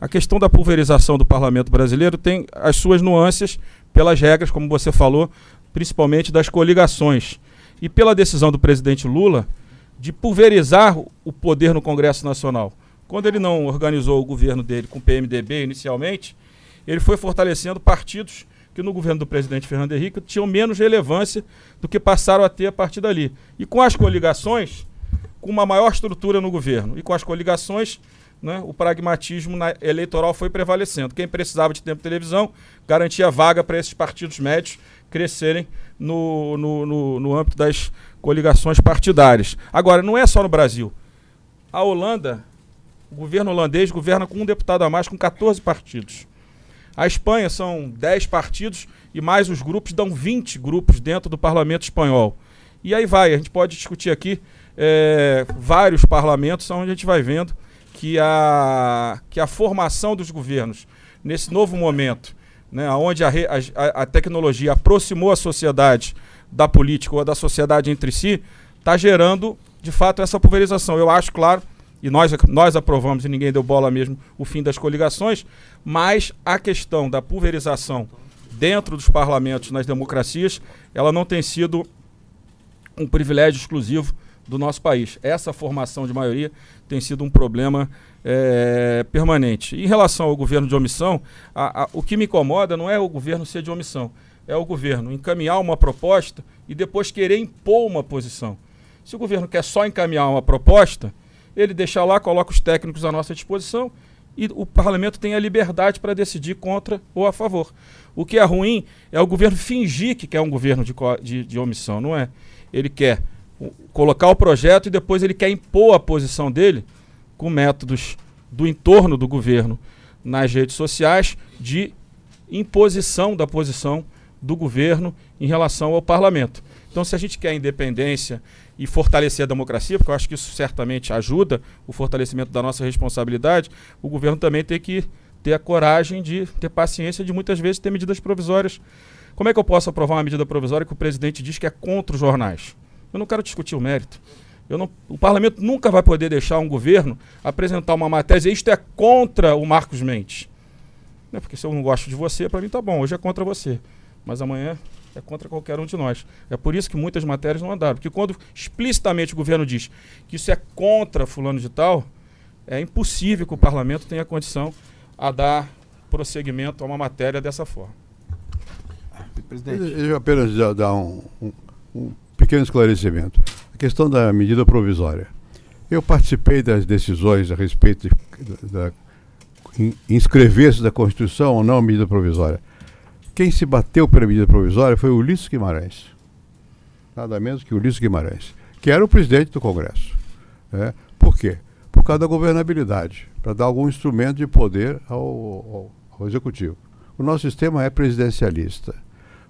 a questão da pulverização do parlamento brasileiro tem as suas nuances pelas regras, como você falou, principalmente das coligações. E pela decisão do presidente Lula de pulverizar o poder no Congresso Nacional. Quando ele não organizou o governo dele com o PMDB inicialmente, ele foi fortalecendo partidos que no governo do presidente Fernando Henrique tinham menos relevância do que passaram a ter a partir dali. E com as coligações, com uma maior estrutura no governo, e com as coligações, né, o pragmatismo eleitoral foi prevalecendo. Quem precisava de tempo de televisão garantia vaga para esses partidos médios crescerem no, no, no, no âmbito das coligações partidárias. Agora, não é só no Brasil. A Holanda, o governo holandês governa com um deputado a mais, com 14 partidos. A Espanha são 10 partidos e mais os grupos dão 20 grupos dentro do parlamento espanhol. E aí vai, a gente pode discutir aqui é, vários parlamentos onde a gente vai vendo que a, que a formação dos governos nesse novo momento, né, onde a, a, a tecnologia aproximou a sociedade da política ou da sociedade entre si, está gerando de fato essa pulverização. Eu acho, claro, e nós, nós aprovamos e ninguém deu bola mesmo o fim das coligações, mas a questão da pulverização dentro dos parlamentos nas democracias, ela não tem sido um privilégio exclusivo do nosso país. Essa formação de maioria tem sido um problema é, permanente. Em relação ao governo de omissão, a, a, o que me incomoda não é o governo ser de omissão, é o governo encaminhar uma proposta e depois querer impor uma posição. Se o governo quer só encaminhar uma proposta, ele deixa lá, coloca os técnicos à nossa disposição e o parlamento tem a liberdade para decidir contra ou a favor. O que é ruim é o governo fingir que quer um governo de, de, de omissão, não é? Ele quer colocar o projeto e depois ele quer impor a posição dele com métodos do entorno do governo nas redes sociais de imposição da posição do governo em relação ao parlamento. Então, se a gente quer independência e fortalecer a democracia, porque eu acho que isso certamente ajuda o fortalecimento da nossa responsabilidade, o governo também tem que ter a coragem de ter paciência de muitas vezes ter medidas provisórias. Como é que eu posso aprovar uma medida provisória que o presidente diz que é contra os jornais? Eu não quero discutir o mérito. Não, o parlamento nunca vai poder deixar um governo apresentar uma matéria e isto é contra o Marcos Mendes. Não é porque se eu não gosto de você, para mim tá bom, hoje é contra você. Mas amanhã é contra qualquer um de nós. É por isso que muitas matérias não andaram. Porque quando explicitamente o governo diz que isso é contra fulano de tal, é impossível que o parlamento tenha condição a dar prosseguimento a uma matéria dessa forma. Presidente. Eu apenas dar um, um, um pequeno esclarecimento. A questão da medida provisória. Eu participei das decisões a respeito de, da, da inscrever-se da Constituição ou não a medida provisória. Quem se bateu pela medida provisória foi Ulisses Guimarães. Nada menos que Ulisses Guimarães, que era o presidente do Congresso. Né? Por quê? Por causa da governabilidade, para dar algum instrumento de poder ao, ao, ao Executivo. O nosso sistema é presidencialista.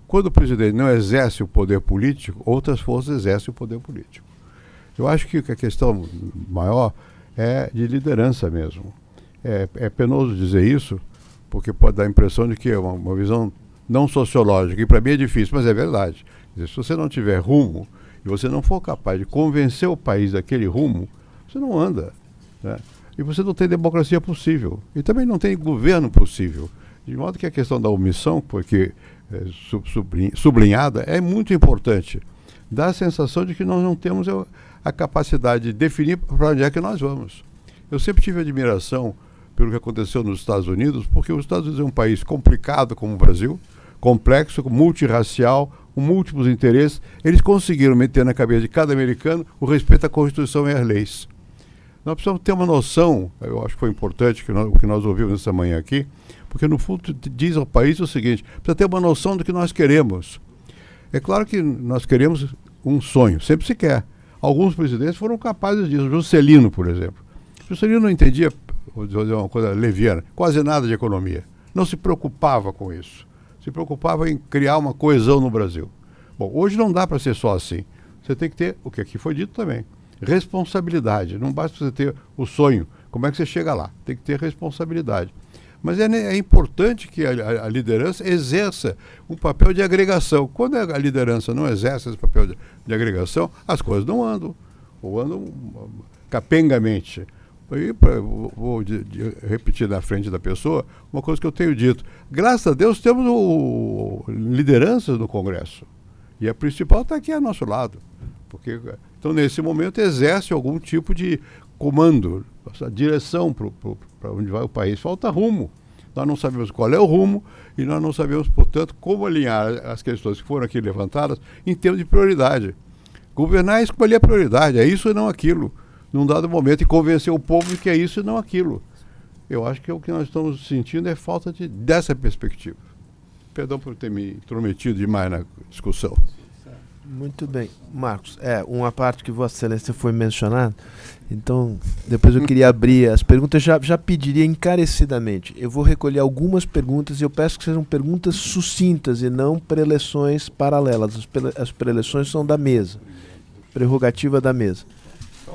Quando o presidente não exerce o poder político, outras forças exercem o poder político. Eu acho que a questão maior é de liderança mesmo. É, é penoso dizer isso, porque pode dar a impressão de que é uma, uma visão não sociológica, e para mim é difícil, mas é verdade. Se você não tiver rumo e você não for capaz de convencer o país daquele rumo, você não anda. Né? E você não tem democracia possível. E também não tem governo possível. De modo que a questão da omissão, porque é, sublinhada é muito importante. Dá a sensação de que nós não temos a capacidade de definir para onde é que nós vamos. Eu sempre tive admiração pelo que aconteceu nos Estados Unidos, porque os Estados Unidos é um país complicado como o Brasil, complexo, multirracial, com múltiplos interesses. Eles conseguiram meter na cabeça de cada americano o respeito à Constituição e às leis. Nós precisamos ter uma noção, eu acho que foi importante o que nós ouvimos nessa manhã aqui, porque no fundo diz ao país o seguinte: precisa ter uma noção do que nós queremos. É claro que nós queremos um sonho, sempre se quer. Alguns presidentes foram capazes disso. Juscelino, por exemplo. Juscelino não entendia, vou dizer uma coisa leviana, quase nada de economia. Não se preocupava com isso. Se preocupava em criar uma coesão no Brasil. Bom, hoje não dá para ser só assim. Você tem que ter, o que aqui foi dito também, responsabilidade. Não basta você ter o sonho. Como é que você chega lá? Tem que ter responsabilidade. Mas é, é importante que a, a, liderança exerça um papel de agregação. Quando a liderança não exerce esse papel de, de agregação, as coisas não andam, ou andam capengamente. E, pra, vou de, de, repetir na frente da pessoa uma coisa que eu tenho dito. Graças a Deus temos o, lideranças no Congresso. E a principal está aqui ao nosso lado. Porque, então, nesse momento, exerce algum tipo de comando, direção para onde vai o país. Falta rumo. Nós não sabemos qual é o rumo e nós não sabemos, portanto, como alinhar as questões que foram aqui levantadas em termos de prioridade. Governar é escolher a prioridade, é isso e não aquilo, num dado momento, e convencer o povo de que é isso e não aquilo. Eu acho que o que nós estamos sentindo é falta de, dessa perspectiva. Perdão por ter me intrometido demais na discussão. Muito bem. Marcos, é, uma parte que Vossa Excelência foi mencionada, então depois eu queria abrir as perguntas, já, já pediria encarecidamente. Eu vou recolher algumas perguntas e eu peço que sejam perguntas sucintas e não preleções paralelas. As, as preleções são da mesa, prerrogativa da mesa.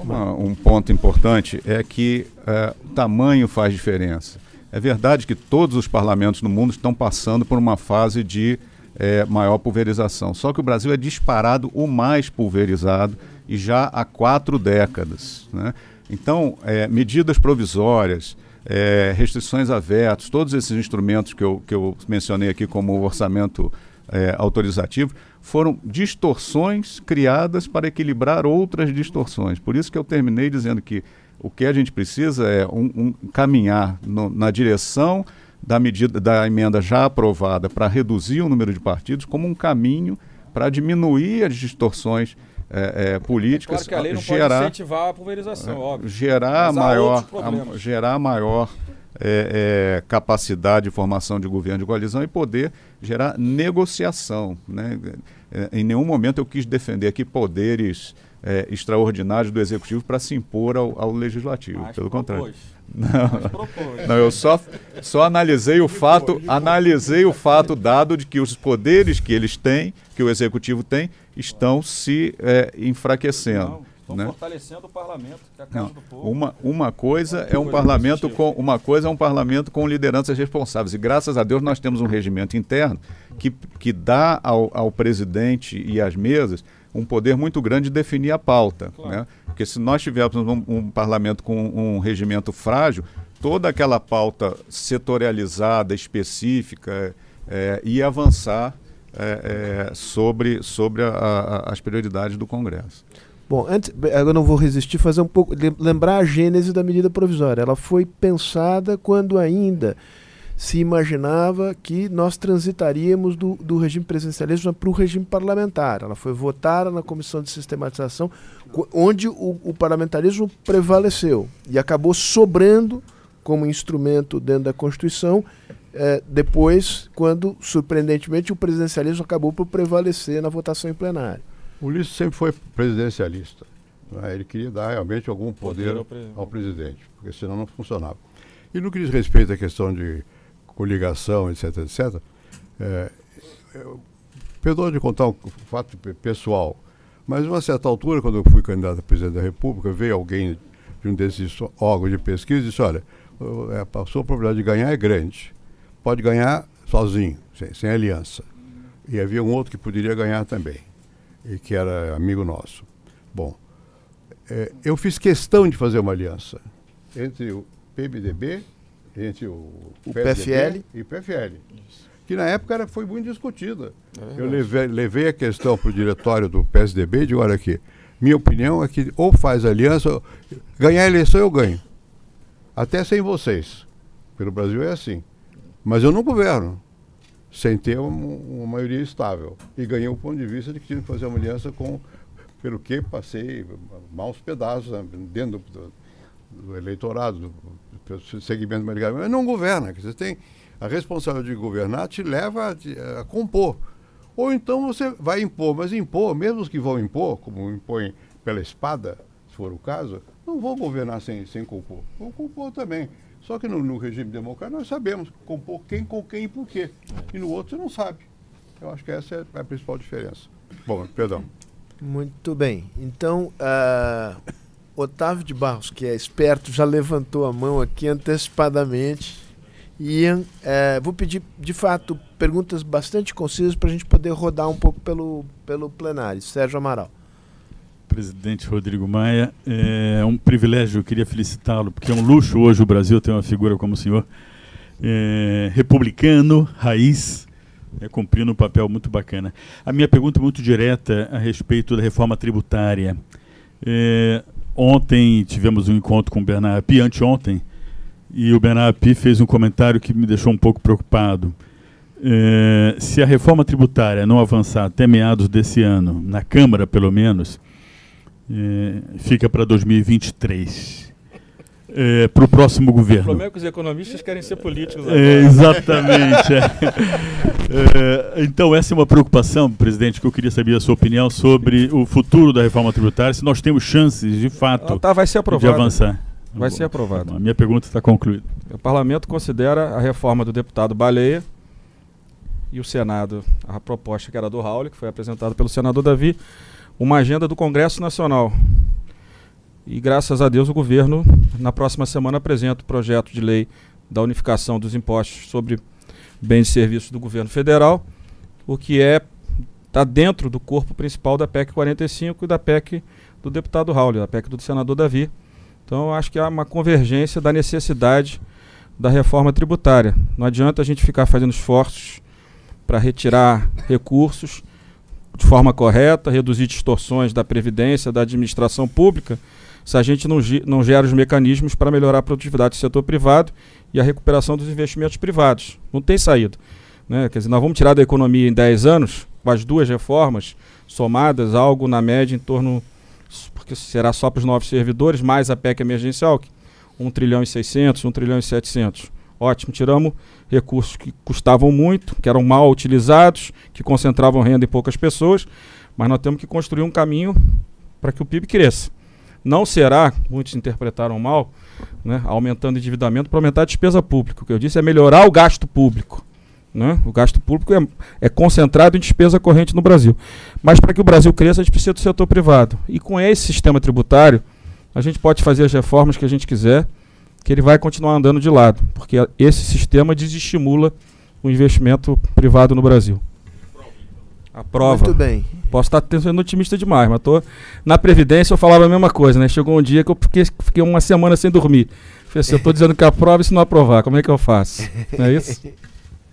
Uma, um ponto importante é que é, o tamanho faz diferença. É verdade que todos os parlamentos no mundo estão passando por uma fase de é, maior pulverização. Só que o Brasil é disparado o mais pulverizado e já há quatro décadas. Né? Então, é, medidas provisórias, é, restrições a vetos, todos esses instrumentos que eu, que eu mencionei aqui como orçamento é, autorizativo, foram distorções criadas para equilibrar outras distorções. Por isso que eu terminei dizendo que o que a gente precisa é um, um caminhar no, na direção da medida da emenda já aprovada para reduzir o número de partidos como um caminho para diminuir as distorções é, é, políticas, é claro que a lei não gerar, pode incentivar a pulverização, é, óbvio. Gerar maior, a, gerar maior é, é, capacidade de formação de governo de coalizão e poder gerar negociação. Né? Em nenhum momento eu quis defender aqui poderes é, extraordinários do executivo para se impor ao, ao legislativo. Mas pelo propôs. contrário. Não, não, eu só, só analisei o fato, analisei o fato dado de que os poderes que eles têm, que o executivo tem, estão se é, enfraquecendo. Estão né? fortalecendo o parlamento, que é a casa Não, do povo. Uma, uma coisa é um parlamento com uma coisa é um parlamento com lideranças responsáveis. E graças a Deus nós temos um regimento interno que, que dá ao, ao presidente e às mesas um poder muito grande de definir a pauta. Claro. Né? Porque se nós tivéssemos um, um parlamento com um regimento frágil, toda aquela pauta setorializada, específica, é, ia avançar é, é, sobre, sobre a, a, as prioridades do Congresso. Bom, antes, eu não vou resistir fazer um pouco lembrar a gênese da medida provisória. Ela foi pensada quando ainda se imaginava que nós transitaríamos do, do regime presidencialista para o regime parlamentar. Ela foi votada na comissão de sistematização, onde o, o parlamentarismo prevaleceu e acabou sobrando como instrumento dentro da Constituição eh, depois, quando, surpreendentemente, o presidencialismo acabou por prevalecer na votação em plenário. O Ulisses sempre foi presidencialista. Né? Ele queria dar realmente algum poder, poder ao, pre... ao, presidente, porque senão não funcionava. E no que diz respeito à questão de coligação, etc, etc, é, eu, perdoa de contar um fato pessoal, mas a uma certa altura, quando eu fui candidato a presidente da República, veio alguém de um desses órgãos de pesquisa e disse, olha, é, a sua probabilidade de ganhar é grande. Pode ganhar sozinho, sem, sem aliança. E havia um outro que poderia ganhar também e que era amigo nosso. Bom, é, eu fiz questão de fazer uma aliança entre o PMDB, entre o, o PFL e o PFL. Isso. Que na época era, foi muito discutida. É eu levei, levei, a questão para o diretório do PSDB e digo, olha aqui, minha opinião é que ou faz aliança, ganhar a eleição eu ganho. Até sem vocês. Pelo Brasil é assim. Mas eu não governo sem ter uma, uma, maioria estável. E ganhei o ponto de vista de que tinha que fazer uma aliança com, pelo que passei maus pedaços né, dentro do, do, eleitorado, do, do segmento ligado. Mas não governa, você tem a responsabilidade de governar te leva a, a, compor. Ou então você vai impor, mas impor, mesmo os que vão impor, como impõem pela espada, se for o caso, não vão governar sem, sem compor. Vão compor também. Só que no, no, regime democrático nós sabemos compor quem com quem e por quê. E no outro você não sabe. Eu acho que essa é a principal diferença. Bom, perdão. Muito bem. Então, uh, Otávio de Barros, que é esperto, já levantou a mão aqui antecipadamente. Ian, uh, vou pedir, de fato, perguntas bastante concisas para a gente poder rodar um pouco pelo, pelo plenário. Sérgio Amaral presidente Rodrigo Maia. É um privilégio, eu queria felicitá-lo, porque é um luxo hoje o Brasil ter uma figura como o senhor, é, republicano, raiz, é, cumprindo um papel muito bacana. A minha pergunta é muito direta a respeito da reforma tributária. É, ontem tivemos um encontro com o Bernard Api, anteontem, e o Bernard Api fez um comentário que me deixou um pouco preocupado. É, se a reforma tributária não avançar até meados desse ano, na Câmara pelo menos, é, fica para 2023. É, para o próximo governo. O problema é que os economistas querem ser políticos é, agora. É, exatamente. é. então, essa é uma preocupação, presidente, que eu queria saber a sua opinião sobre o futuro da reforma tributária, se nós temos chances, de fato, tá, vai ser de avançar. Vai ser aprovado. A minha pergunta está concluída. O parlamento considera a reforma do deputado Baleia e o Senado, a proposta que era do Raul, que foi apresentada pelo senador Davi, uma agenda do Congresso Nacional. E graças a Deus o governo, na próxima semana, apresenta o projeto de lei da unificação dos impostos sobre bens e serviços do governo federal, o que é está dentro do corpo principal da PEC 45 e da PEC do deputado Raul, da PEC do senador Davi. Então, acho que há uma convergência da necessidade da reforma tributária. Não adianta a gente ficar fazendo esforços para retirar recursos de forma correta, reduzir distorções da previdência, da administração pública, se a gente não, não gera os mecanismos para melhorar a produtividade do setor privado e a recuperação dos investimentos privados. Não tem saída. Né? Quer dizer, nós vamos tirar da economia em 10 anos, com as duas reformas somadas, algo na média em torno, porque será só para os novos servidores, mais a PEC emergencial, 1 trilhão e 600, 1 trilhão e 700. Ótimo, tiramos recursos que custavam muito, que eram mal utilizados, que concentravam renda em poucas pessoas, mas nós temos que construir um caminho para que o PIB cresça. Não será, muitos interpretaram mal, né, aumentando endividamento para aumentar a despesa pública. O que eu disse é melhorar o gasto público. Né? O gasto público é, é, concentrado em despesa corrente no Brasil. Mas para que o Brasil cresça, a gente precisa do setor privado. E com esse sistema tributário, a gente pode fazer as reformas que a gente quiser, que ele vai continuar andando de lado, porque esse sistema desestimula o investimento privado no Brasil. A prova. Muito bem. Posso estar sendo otimista demais, mas tô na previdência eu falava a mesma coisa, né? Chegou um dia que eu fiquei, fiquei uma semana sem dormir. Falei assim, eu estou dizendo que aprova e se não aprovar, como é que eu faço? Não é isso?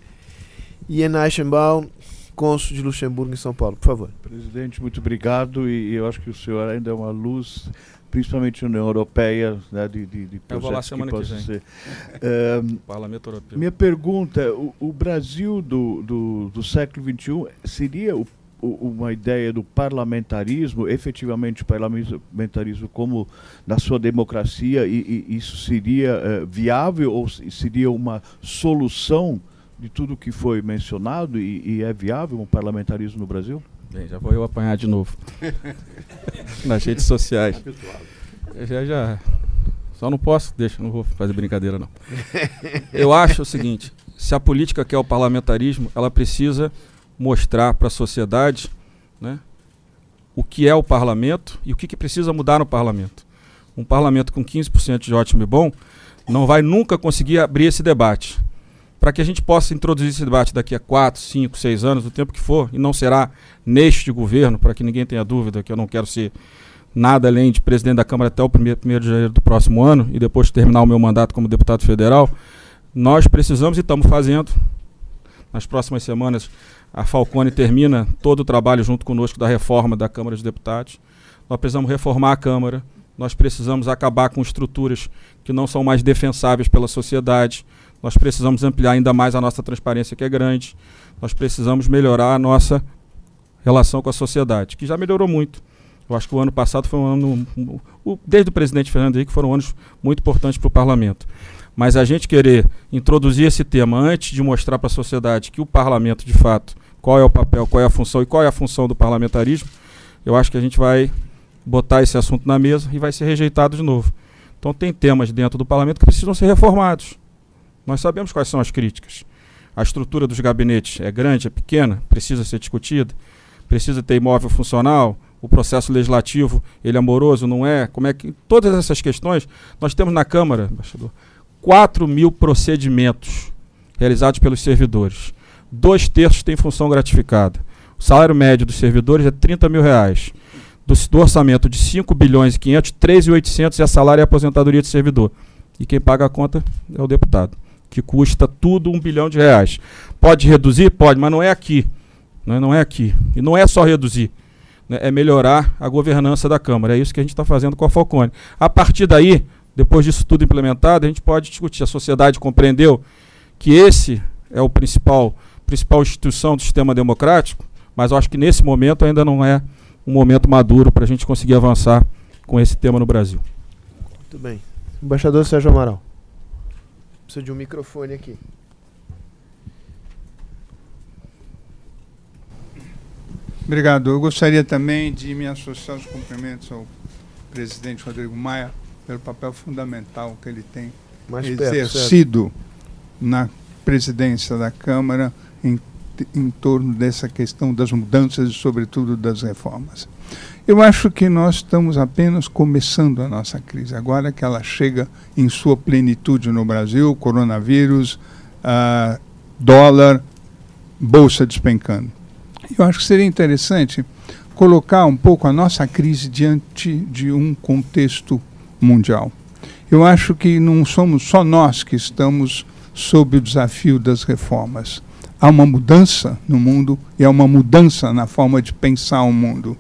Ian Eichenbaum, cônsul de Luxemburgo em São Paulo, por favor. Presidente, muito obrigado e eu acho que o senhor ainda é uma luz principalmente na União Europeia, né, de, de, de Eu vou lá semana que, que vem. Ser. um, Parlamento Europeu. Minha pergunta, o, o Brasil do, do, do, século XXI seria o, o, uma ideia do parlamentarismo, efetivamente o parlamentarismo como na sua democracia, e, e isso seria uh, viável ou seria uma solução de tudo que foi mencionado e, e é viável um parlamentarismo no Brasil? Bem, já vou eu apanhar de novo. Nas redes sociais. Eu já, já. Só não posso, deixa, não vou fazer brincadeira não. Eu acho o seguinte, se a política quer o parlamentarismo, ela precisa mostrar para a sociedade né, o que é o parlamento e o que, que precisa mudar no parlamento. Um parlamento com 15% de ótimo e bom não vai nunca conseguir abrir esse debate para que a gente possa introduzir esse debate daqui a 4, 5, 6 anos, do tempo que for, e não será neste governo, para que ninguém tenha dúvida que eu não quero ser nada além de presidente da Câmara até o 1 de janeiro do próximo ano, e depois de terminar o meu mandato como deputado federal, nós precisamos e estamos fazendo. Nas próximas semanas, a Falcone termina todo o trabalho junto conosco da reforma da Câmara dos Deputados. Nós precisamos reformar a Câmara, nós precisamos acabar com estruturas que não são mais defensáveis pela sociedade, nós precisamos ampliar ainda mais a nossa transparência, que é grande. Nós precisamos melhorar a nossa relação com a sociedade, que já melhorou muito. Eu acho que o ano passado foi um ano, desde o presidente Fernando Henrique, foram anos muito importantes para o parlamento. Mas a gente querer introduzir esse tema antes de mostrar para a sociedade que o parlamento, de fato, qual é o papel, qual é a função e qual é a função do parlamentarismo, eu acho que a gente vai botar esse assunto na mesa e vai ser rejeitado de novo. Então tem temas dentro do parlamento que precisam ser reformados. Nós sabemos quais são as críticas. A estrutura dos gabinetes é grande, é pequena, precisa ser discutida, precisa ter imóvel funcional, o processo legislativo ele é amoroso, não é? Como é que todas essas questões nós temos na Câmara, embaixador, 4 mil procedimentos realizados pelos servidores. Dois terços têm função gratificada. O salário médio dos servidores é 30 mil reais. Do, do orçamento de 5 bilhões e 500, 3.800 é salário e aposentadoria de servidor. E quem paga a conta é o deputado que custa tudo um bilhão de reais. Pode reduzir? Pode, mas não é aqui. Não é, não é aqui. E não é só reduzir. Né? É melhorar a governança da Câmara. É isso que a gente está fazendo com a Falcone. A partir daí, depois disso tudo implementado, a gente pode discutir. A sociedade compreendeu que esse é o principal, principal instituição do sistema democrático, mas eu acho que nesse momento ainda não é um momento maduro para a gente conseguir avançar com esse tema no Brasil. Muito bem. Embaixador Sérgio Amaral. Preciso de um microfone aqui. Obrigado. Eu gostaria também de me associar aos cumprimentos ao presidente Rodrigo Maia pelo papel fundamental que ele tem Mais exercido perto, na presidência da Câmara em, em torno dessa questão das mudanças e, sobretudo, das reformas. Eu acho que nós estamos apenas começando a nossa crise. Agora que ela chega em sua plenitude no Brasil, coronavírus, uh, dólar, bolsa despencando. Eu acho que seria interessante colocar um pouco a nossa crise diante de um contexto mundial. Eu acho que não somos só nós que estamos sob o desafio das reformas. Há uma mudança no mundo e há uma mudança na forma de pensar o mundo.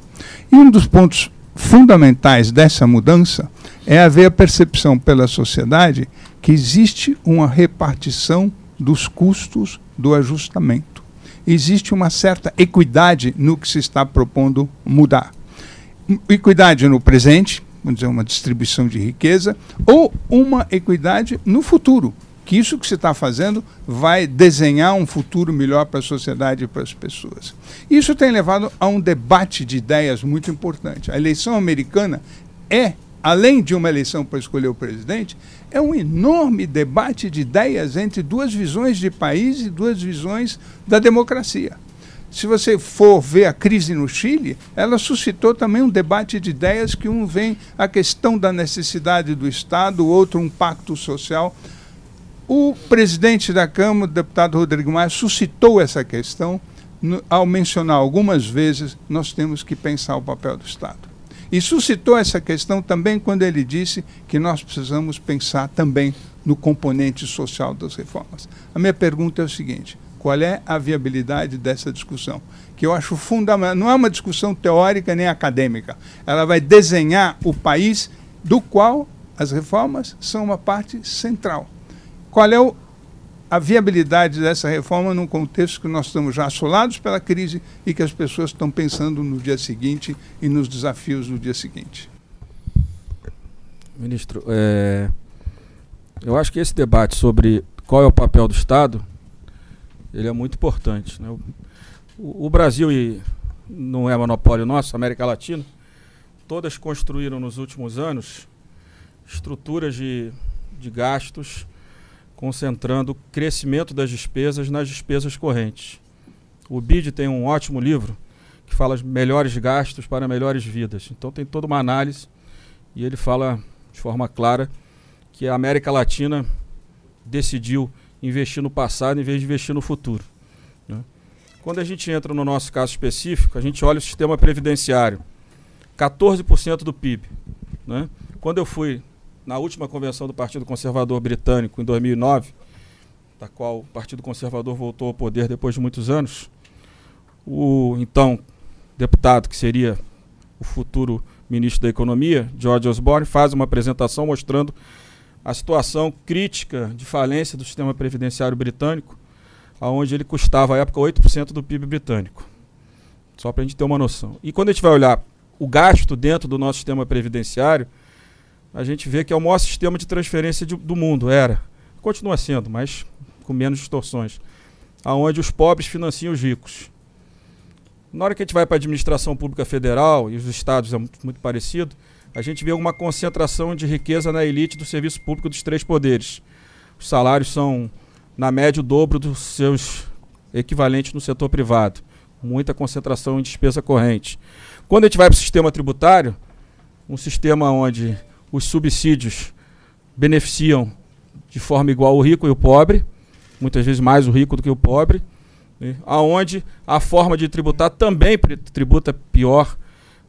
E um dos pontos fundamentais dessa mudança é haver a percepção pela sociedade que existe uma repartição dos custos do ajustamento. Existe uma certa equidade no que se está propondo mudar. Equidade no presente, vamos dizer, uma distribuição de riqueza, ou uma equidade no futuro, que isso que você está fazendo vai desenhar um futuro melhor para a sociedade e para as pessoas. Isso tem levado a um debate de ideias muito importante. A eleição americana é, além de uma eleição para escolher o presidente, é um enorme debate de ideias entre duas visões de país e duas visões da democracia. Se você for ver a crise no Chile, ela suscitou também um debate de ideias que um vem a questão da necessidade do Estado, o outro um pacto social. O presidente da Câmara, o deputado Rodrigo Maia, suscitou essa questão no, ao mencionar algumas vezes nós temos que pensar o papel do Estado. E suscitou essa questão também quando ele disse que nós precisamos pensar também no componente social das reformas. A minha pergunta é o seguinte: qual é a viabilidade dessa discussão? Que eu acho fundamental. Não é uma discussão teórica nem acadêmica. Ela vai desenhar o país do qual as reformas são uma parte central. Qual é o, a viabilidade dessa reforma num contexto que nós estamos já assolados pela crise e que as pessoas estão pensando no dia seguinte e nos desafios do dia seguinte? Ministro, é, eu acho que esse debate sobre qual é o papel do Estado, ele é muito importante. Né? O, o Brasil e não é monopólio nosso, América Latina, todas construíram nos últimos anos estruturas de, de gastos concentrando o crescimento das despesas nas despesas correntes. O BID tem um ótimo livro que fala melhores gastos para melhores vidas. Então tem toda uma análise e ele fala de forma clara que a América Latina decidiu investir no passado em vez de investir no futuro. Né? Quando a gente entra no nosso caso específico, a gente olha o sistema previdenciário, 14% do PIB. Né? Quando eu fui na última convenção do Partido Conservador Britânico, em 2009, da qual o Partido Conservador voltou ao poder depois de muitos anos, o então deputado, que seria o futuro ministro da Economia, George Osborne, faz uma apresentação mostrando a situação crítica de falência do sistema previdenciário britânico, aonde ele custava à época 8% do PIB britânico. Só para a gente ter uma noção. E quando a gente vai olhar o gasto dentro do nosso sistema previdenciário, a gente vê que é o maior sistema de transferência de, do mundo, era. Continua sendo, mas com menos distorções. Aonde os pobres financiam os ricos. Na hora que a gente vai para a administração pública federal, e os estados é muito, muito parecido, a gente vê uma concentração de riqueza na elite do serviço público dos três poderes. Os salários são, na média, o dobro dos seus equivalentes no setor privado. Muita concentração em despesa corrente. Quando a gente vai para o sistema tributário, um sistema onde os subsídios beneficiam de forma igual o rico e o pobre, muitas vezes mais o rico do que o pobre, né? aonde a forma de tributar também tributa pior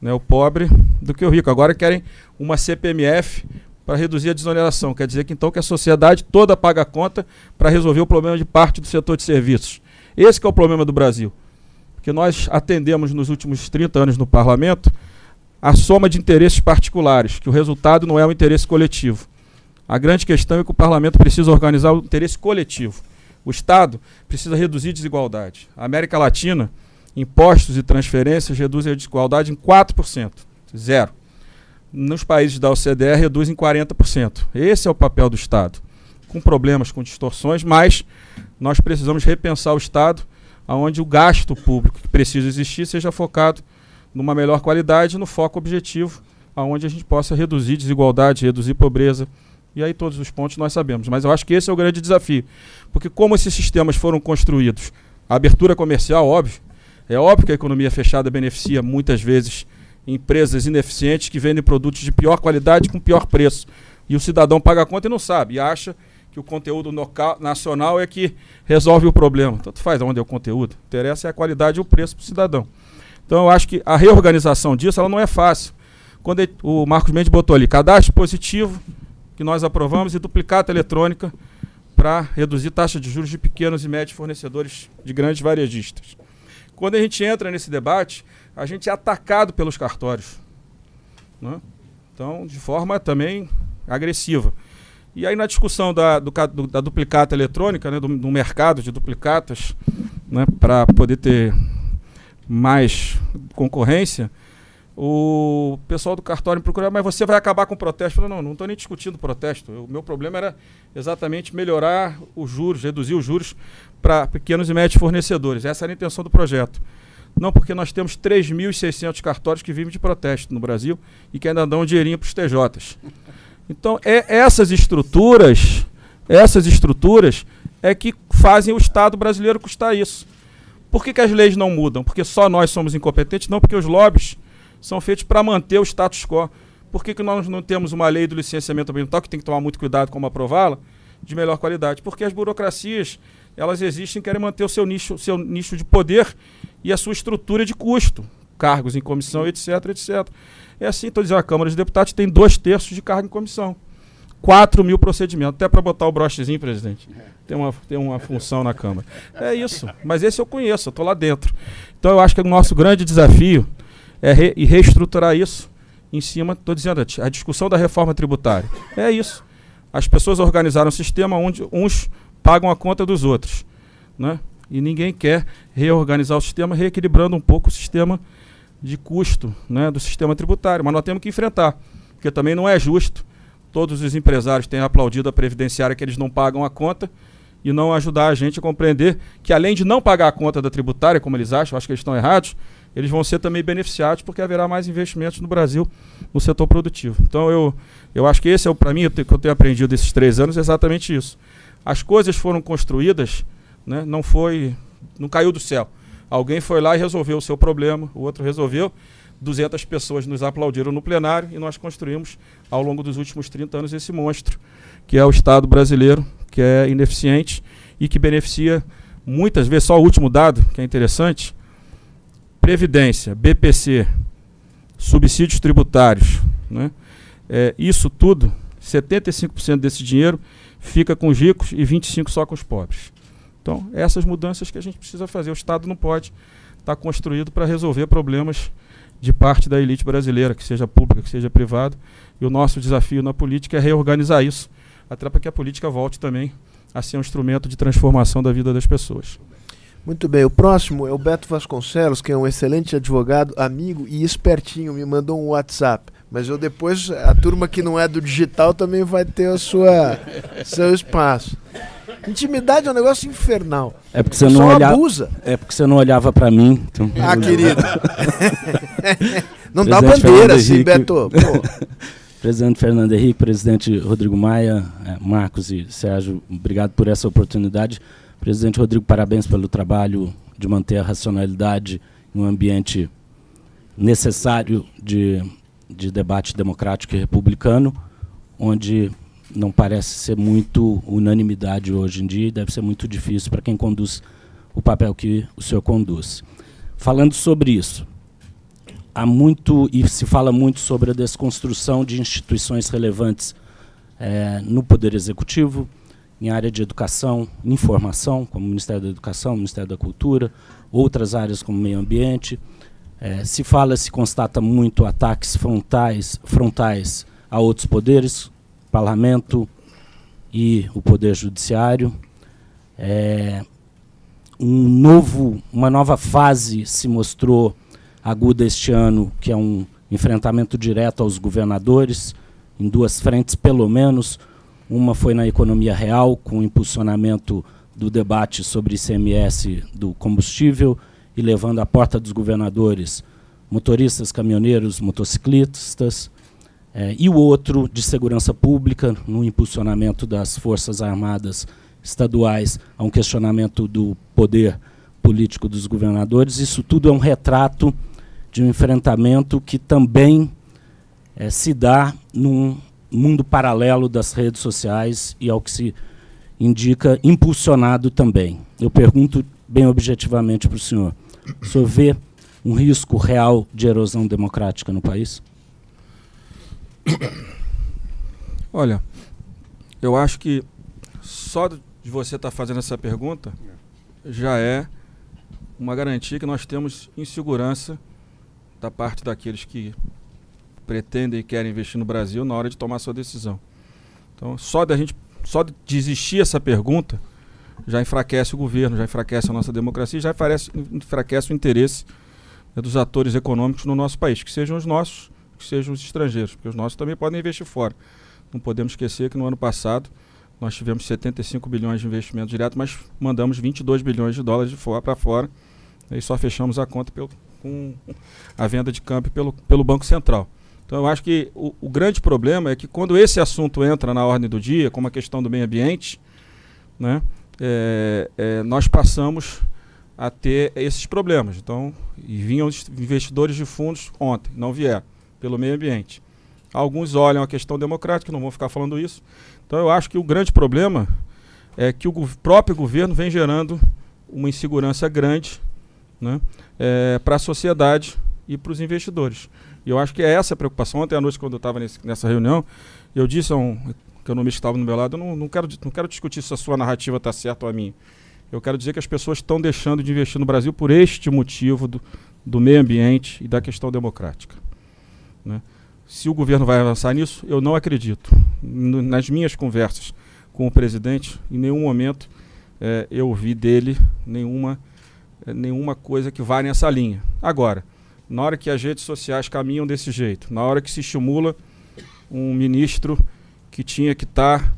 né, o pobre do que o rico. Agora querem uma CPMF para reduzir a desoneração. Quer dizer que então que a sociedade toda paga a conta para resolver o problema de parte do setor de serviços. Esse é o problema do Brasil. Porque nós atendemos nos últimos 30 anos no parlamento a soma de interesses particulares, que o resultado não é o interesse coletivo. A grande questão é que o parlamento precisa organizar o interesse coletivo. O Estado precisa reduzir desigualdade. A América Latina, impostos e transferências reduzem a desigualdade em 4%. Zero. Nos países da OCDE reduz em 40%. Esse é o papel do Estado. Com problemas, com distorções, mas nós precisamos repensar o Estado onde o gasto público que precisa existir seja focado numa melhor qualidade, no foco objetivo, aonde a gente possa reduzir desigualdade, reduzir pobreza. E aí todos os pontos nós sabemos. Mas eu acho que esse é o grande desafio. Porque como esses sistemas foram construídos, a abertura comercial, óbvio, é óbvio que a economia fechada beneficia muitas vezes empresas ineficientes que vendem produtos de pior qualidade com pior preço. E o cidadão paga a conta e não sabe, e acha que o conteúdo nacional é que resolve o problema. Tanto faz onde é o conteúdo. Interessa é a qualidade e o preço para o cidadão. Então eu acho que a reorganização disso ela não é fácil. Quando ele, o Marcos Mendes botou ali cadastro positivo, que nós aprovamos, e duplicata eletrônica para reduzir taxa de juros de pequenos e médios fornecedores de grandes varejistas. Quando a gente entra nesse debate, a gente é atacado pelos cartórios. Né? Então, de forma também agressiva. E aí, na discussão da, do, da duplicata eletrônica, né, do, do mercado de duplicatas, né, para poder ter mais concorrência, o pessoal do cartório me procurou, mas você vai acabar com o protesto? Eu falei, não, não estou nem discutindo protesto. O meu problema era exatamente melhorar os juros, reduzir os juros para pequenos e médios fornecedores. Essa era a intenção do projeto. Não porque nós temos 3.600 cartórios que vivem de protesto no Brasil e que ainda dão um dinheirinho para os TJs. Então, é, essas estruturas, essas estruturas é que fazem o Estado brasileiro custar isso. Por que, que as leis não mudam? Porque só nós somos incompetentes? Não, porque os lobbies são feitos para manter o status quo. Por que, que nós não temos uma lei do licenciamento ambiental, que tem que tomar muito cuidado como aprová-la, de melhor qualidade? Porque as burocracias, elas existem e querem manter o seu nicho, seu nicho de poder e a sua estrutura de custo, cargos em comissão, etc, etc. É assim, estou dizendo, a Câmara de Deputados tem dois terços de cargo em comissão. 4 mil procedimentos, até para botar o brochezinho, presidente. Tem uma, tem uma função na Câmara. É isso, mas esse eu conheço, eu estou lá dentro. Então eu acho que o nosso grande desafio é re, reestruturar isso em cima, estou dizendo, a discussão da reforma tributária. É isso. As pessoas organizaram um sistema onde uns pagam a conta dos outros. Né? E ninguém quer reorganizar o sistema, reequilibrando um pouco o sistema de custo né, do sistema tributário. Mas nós temos que enfrentar, porque também não é justo. Todos os empresários têm aplaudido a previdenciária que eles não pagam a conta e não ajudar a gente a compreender que, além de não pagar a conta da tributária, como eles acham, acho que eles estão errados, eles vão ser também beneficiados porque haverá mais investimentos no Brasil no setor produtivo. Então eu, eu acho que esse é o para mim o que eu tenho aprendido desses três anos é exatamente isso. As coisas foram construídas, né, não foi, não caiu do céu. Alguém foi lá e resolveu o seu problema, o outro resolveu. 200 pessoas nos aplaudiram no plenário e nós construímos ao longo dos últimos 30 anos esse monstro, que é o Estado brasileiro, que é ineficiente e que beneficia muitas vezes, só o último dado, que é interessante, Previdência, BPC, subsídios tributários, né? É, isso tudo, 75% desse dinheiro fica com os ricos e 25% só com os pobres. Então, essas mudanças que a gente precisa fazer. O Estado não pode estar tá construído para resolver problemas de parte da elite brasileira, que seja pública, que seja privada. E o nosso desafio na política é reorganizar isso, até para que a política volte também a ser um instrumento de transformação da vida das pessoas. Muito bem, o próximo é o Beto Vasconcelos, que é um excelente advogado, amigo e espertinho, me mandou um WhatsApp. Mas eu depois, a turma que não é do digital também vai ter a sua seu espaço. Intimidade é um negócio infernal. É porque você não olhava. Abusa. É porque você não olhava para mim. Então... Ah, querido. não dá bandeira assim, Beto. Pô. Presidente Fernando Henrique, presidente Rodrigo Maia, é, Marcos e Sérgio, obrigado por essa oportunidade. Presidente Rodrigo, parabéns pelo trabalho de manter a racionalidade em um ambiente necessário de, de debate democrático e republicano, onde não parece ser muito unanimidade hoje em dia e deve ser muito difícil para quem conduz o papel que o senhor conduz. Falando sobre isso, há muito e se fala muito sobre a desconstrução de instituições relevantes é, no Poder Executivo, em área de educação, informação, como o Ministério da Educação, o Ministério da Cultura, outras áreas como meio ambiente. É, se fala, se constata muito ataques frontais, frontais a outros poderes, parlamento e o poder judiciário. É, um novo, uma nova fase se mostrou aguda este ano, que é um enfrentamento direto aos governadores, em duas frentes pelo menos, uma foi na economia real, com o impulsionamento do debate sobre ICMS do combustível e levando à porta dos governadores motoristas, caminhoneiros, motociclistas. É, e o outro de segurança pública, no impulsionamento das Forças Armadas estaduais a um questionamento do poder político dos governadores. Isso tudo é um retrato de um enfrentamento que também é, se dá num mundo paralelo das redes sociais e ao que se indica impulsionado também. Eu pergunto bem objetivamente para o senhor: o senhor vê um risco real de erosão democrática no país? Olha, eu acho que só de você estar tá fazendo essa pergunta já é uma garantia que nós temos insegurança da parte daqueles que pretendem e querem investir no Brasil na hora de tomar sua decisão. Então, só da gente só de existir essa pergunta já enfraquece o governo, já enfraquece a nossa democracia, já enfraquece, enfraquece o interesse né, dos atores econômicos no nosso país, que sejam os nossos, que sejam os estrangeiros, porque os nossos também podem investir fora. Não podemos esquecer que no ano passado nós tivemos 75 bilhões de investimento direto, mas mandamos 22 bilhões de dólares de fora para fora e só fechamos a conta pelo, com a venda de câmbio pelo, pelo Banco Central. Então eu acho que o, o, grande problema é que quando esse assunto entra na ordem do dia, como a questão do meio ambiente, né, é, é, nós passamos a ter esses problemas. Então, e vinham investidores de fundos ontem, não vieram, pelo meio ambiente. Alguns olham a questão democrática, não vou ficar falando isso. Então, eu acho que o grande problema é que o próprio governo vem gerando uma insegurança grande né, é, para a sociedade e para os investidores. E eu acho que é essa a preocupação. Ontem à noite, quando eu estava nessa reunião, eu disse a um economista que estava no meu lado, eu não, não, quero, não quero discutir se a sua narrativa está certa ou a minha. Eu quero dizer que as pessoas estão deixando de investir no Brasil por este motivo do, do meio ambiente e da questão democrática. Né? Se o governo vai avançar nisso, eu não acredito. Nas minhas conversas com o presidente, em nenhum momento é, eu ouvi dele nenhuma, nenhuma coisa que vá nessa linha. Agora, na hora que as redes sociais caminham desse jeito, na hora que se estimula um ministro que tinha que estar, tá,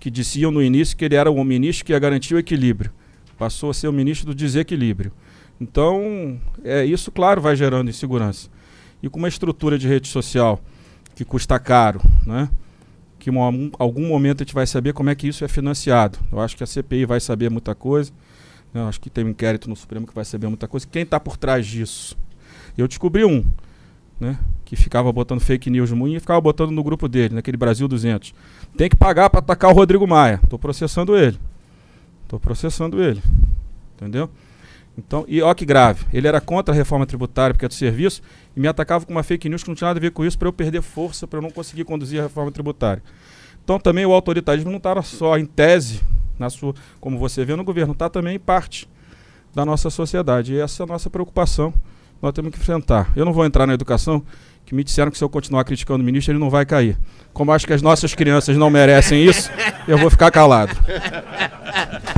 que diziam no início que ele era um ministro que ia garantir o equilíbrio, passou a ser o ministro do desequilíbrio. Então, é isso, claro, vai gerando insegurança. E com uma estrutura de rede social que custa caro, né? que em algum momento a gente vai saber como é que isso é financiado. Eu acho que a CPI vai saber muita coisa. Eu acho que tem um inquérito no Supremo que vai saber muita coisa. Quem está por trás disso? Eu descobri um, né? que ficava botando fake news no e ficava botando no grupo dele, naquele Brasil 200. Tem que pagar para atacar o Rodrigo Maia. Estou processando ele. Estou processando ele. Entendeu? Então, e ó que grave. Ele era contra a reforma tributária porque é do serviço e me atacava com uma fake news que não tinha nada a ver com isso para eu perder força, para eu não conseguir conduzir a reforma tributária. Então também o autoritarismo não estava só em tese, na sua, como você vê no governo, está também parte da nossa sociedade. E essa é a nossa preocupação. Nós temos que enfrentar. Eu não vou entrar na educação, que me disseram que se eu continuar criticando o ministro, ele não vai cair. Como acho que as nossas crianças não merecem isso, eu vou ficar calado.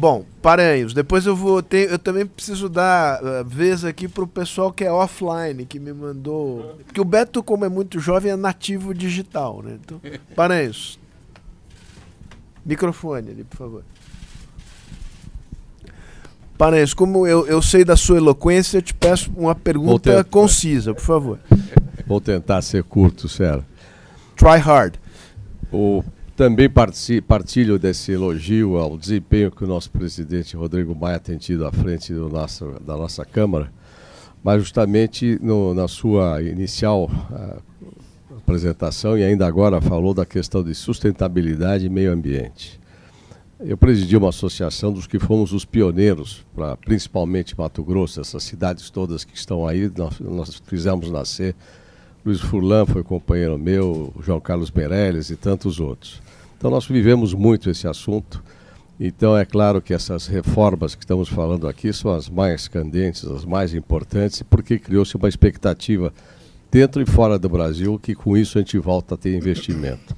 Bom, Paranhos, depois eu vou ter. Eu também preciso dar uh, vez aqui pro pessoal que é offline, que me mandou. Porque o Beto, como é muito jovem, é nativo digital, né? Então, Paranhos. Microfone ali, por favor. Paranhos, como eu, eu sei da sua eloquência, eu te peço uma pergunta concisa, por favor. Vou tentar ser curto, Sérgio. Try hard. O também partilho desse elogio ao desempenho que o nosso presidente Rodrigo Maia tem tido à frente do nosso, da nossa Câmara, mas justamente no, na sua inicial uh, apresentação e ainda agora falou da questão de sustentabilidade e meio ambiente. Eu presidi uma associação dos que fomos os pioneiros, para principalmente Mato Grosso, essas cidades todas que estão aí, nós, nós fizemos nascer. Luiz Furlan foi companheiro meu, João Carlos Meirelles e tantos outros. Então nós vivemos muito esse assunto. Então é claro que essas reformas que estamos falando aqui são as mais candentes, as mais importantes, porque criou-se uma expectativa dentro e fora do Brasil que com isso a gente volta a ter investimento.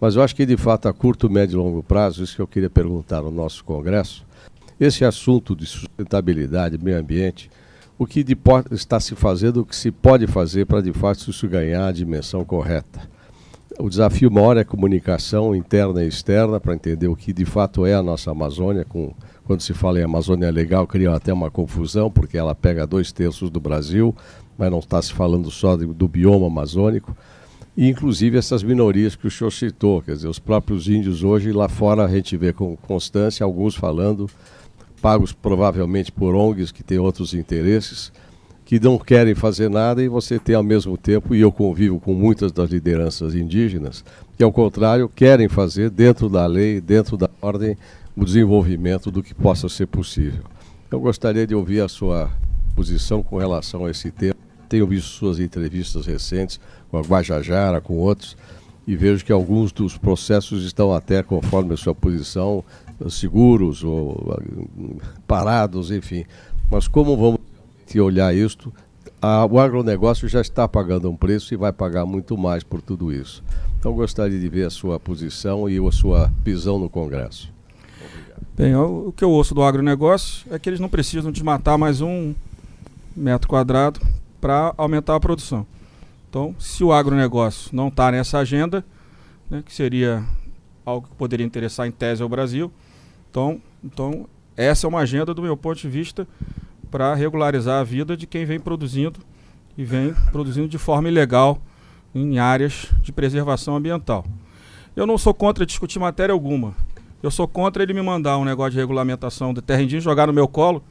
Mas eu acho que de fato a curto, médio e longo prazo, isso que eu queria perguntar no nosso congresso, esse assunto de sustentabilidade, meio ambiente, o que está se fazendo, o que se pode fazer para de fato isso ganhar a dimensão correta. O desafio maior é a comunicação interna e externa para entender o que de fato é a nossa Amazônia. Com, quando se fala em Amazônia Legal, cria até uma confusão, porque ela pega dois terços do Brasil, mas não está se falando só de, do bioma amazônico. E inclusive essas minorias que o senhor citou, quer dizer, os próprios índios hoje lá fora a gente vê com constância alguns falando, pagos provavelmente por ONGs que têm outros interesses que não querem fazer nada e você tem ao mesmo tempo, e eu convivo com muitas das lideranças indígenas, que ao contrário querem fazer dentro da lei, dentro da ordem, o desenvolvimento do que possa ser possível. Eu gostaria de ouvir a sua posição com relação a esse tema tenho visto suas entrevistas recentes com a Guajajara, com outros, e vejo que alguns dos processos estão até, conforme a sua posição, seguros ou parados, enfim. Mas como vamos olhar isto, a, o agronegócio já está pagando um preço e vai pagar muito mais por tudo isso. Então gostaria de ver a sua posição e a sua visão no Congresso. Bem, o, o que eu ouço do agronegócio é que eles não precisam desmatar mais um metro quadrado para aumentar a produção. Então, se o agronegócio não está nessa agenda, né, que seria algo que poderia interessar em tese ao Brasil, então, então essa é uma agenda, do meu ponto de vista, para regularizar a vida de quem vem produzindo e vem produzindo de forma ilegal em áreas de preservação ambiental. Eu não sou contra discutir matéria alguma. Eu sou contra ele me mandar um negócio de regulamentação de terra indígena, jogar no meu colo,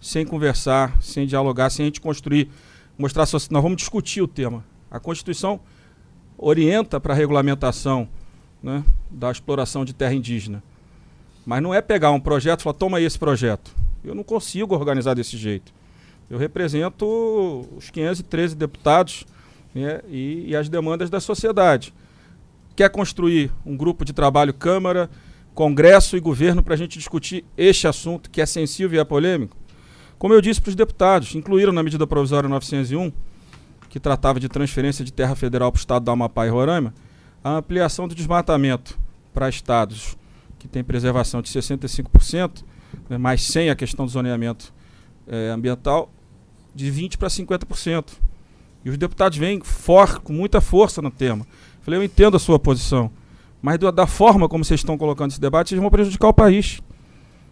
sem conversar, sem dialogar, sem a gente construir, mostrar. Nós vamos discutir o tema. A Constituição orienta para a regulamentação né, da exploração de terra indígena. Mas não é pegar um projeto e falar, toma aí esse projeto. Eu não consigo organizar desse jeito. Eu represento os 513 deputados né, e, e as demandas da sociedade. Quer construir um grupo de trabalho Câmara, Congresso e governo para a gente discutir este assunto que é sensível e é polêmico? Como eu disse para os deputados, incluíram na medida provisória 901 que tratava de transferência de terra federal para o estado do Amapá e Roraima, a ampliação do desmatamento para estados que têm preservação de 65%, mais sem a questão do zoneamento é, ambiental, de 20% para 50%. E os deputados vêm for, com muita força no tema. Falei, eu entendo a sua posição, mas do, da forma como vocês estão colocando esse debate, vocês vão prejudicar o país.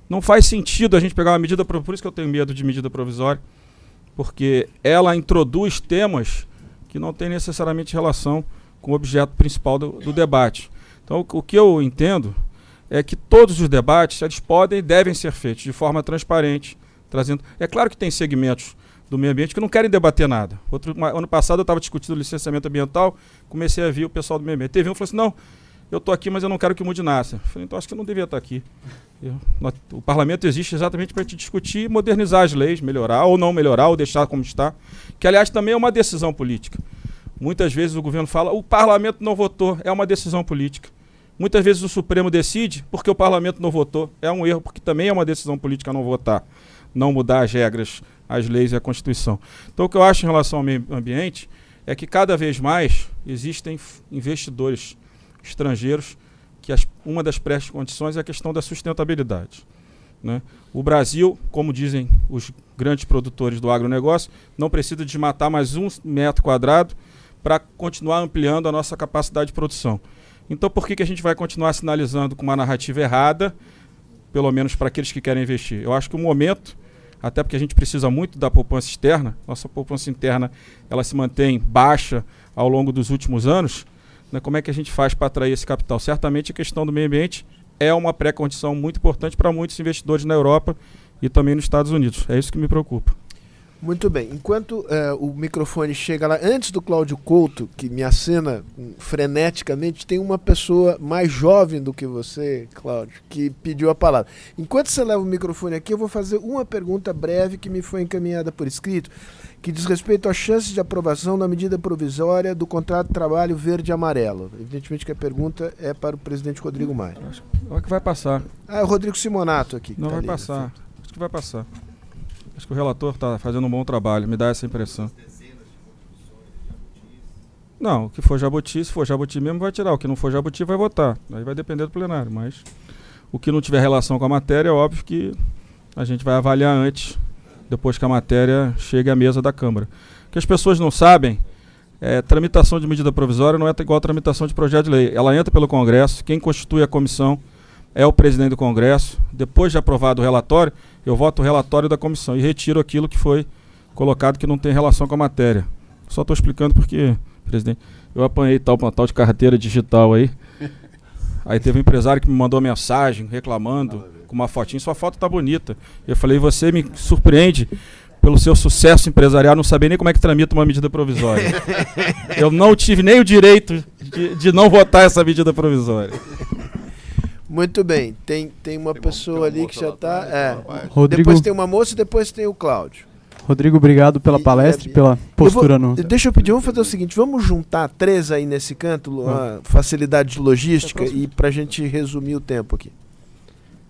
Não faz sentido a gente pegar uma medida, por isso que eu tenho medo de medida provisória, porque ela introduz temas que não têm necessariamente relação com o objeto principal do, do debate. Então, o, o, que eu entendo é que todos os debates eles podem e devem ser feitos de forma transparente, trazendo. É claro que tem segmentos do meio ambiente que não querem debater nada. Outro, uma, ano passado eu estava discutindo licenciamento ambiental, comecei a ver o pessoal do meio ambiente. Teve um que falou assim: não, eu estou aqui, mas eu não quero que mude nada. Eu falei, então acho que eu não devia estar aqui. Eu, o parlamento existe exatamente para te discutir modernizar as leis, melhorar ou não melhorar, ou deixar como está. Que, aliás, também é uma decisão política. Muitas vezes o governo fala, o parlamento não votou, é uma decisão política. Muitas vezes o Supremo decide porque o parlamento não votou. É um erro, porque também é uma decisão política não votar, não mudar as regras, as leis e a Constituição. Então, o que eu acho em relação ao meio ambiente é que cada vez mais existem investidores estrangeiros que as, uma das pré-condições é a questão da sustentabilidade. Né? O Brasil, como dizem os grandes produtores do agronegócio, não precisa desmatar mais um metro quadrado para continuar ampliando a nossa capacidade de produção. Então, por que, que a gente vai continuar sinalizando com uma narrativa errada, pelo menos para aqueles que querem investir? Eu acho que o momento, até porque a gente precisa muito da poupança externa, nossa poupança interna ela se mantém baixa ao longo dos últimos anos, né, como é que a gente faz para atrair esse capital? Certamente a questão do meio ambiente é uma pré-condição muito importante para muitos investidores na Europa e também nos Estados Unidos. É isso que me preocupa. Muito bem. Enquanto uh, o microfone chega lá, antes do Cláudio Couto, que me acena freneticamente, tem uma pessoa mais jovem do que você, Cláudio, que pediu a palavra. Enquanto você leva o microfone aqui, eu vou fazer uma pergunta breve que me foi encaminhada por escrito que diz respeito às chances de aprovação da medida provisória do contrato de trabalho verde e amarelo. Evidentemente que a pergunta é para o presidente Rodrigo Maia. Acho, acho que vai passar. Ah, é o Rodrigo Simonato aqui. Não, tá vai ali, passar. Acho que vai passar. Acho que o relator está fazendo um bom trabalho, me dá essa impressão. Não, o que for jabuti, se for jabuti mesmo, vai tirar. O que não for jabuti, vai votar. Aí vai depender do plenário. Mas o que não tiver relação com a matéria, é óbvio que a gente vai avaliar antes depois que a matéria chegue à mesa da Câmara. O que as pessoas não sabem é tramitação de medida provisória não é igual a tramitação de projeto de lei. Ela entra pelo Congresso, quem constitui a comissão é o presidente do Congresso. Depois de aprovado o relatório, eu voto o relatório da comissão e retiro aquilo que foi colocado que não tem relação com a matéria. Só estou explicando porque, presidente, eu apanhei tal, uma tal de carteira digital aí. Aí teve um empresário que me mandou mensagem reclamando com uma fotinha, sua foto tá bonita. Eu falei, você me surpreende pelo seu sucesso empresarial, não saber nem como é que tramita uma medida provisória. eu não tive nem o direito de, de não votar essa medida provisória. Muito bem, tem, tem uma tem pessoa uma, ali que já está. É. Rodrigo... Depois tem uma moça e depois tem o Cláudio. Rodrigo, obrigado pela palestra e pela postura eu vou, no. Deixa eu pedir, vamos fazer o seguinte: vamos juntar três aí nesse canto, a facilidade de logística, e para a gente resumir o tempo aqui.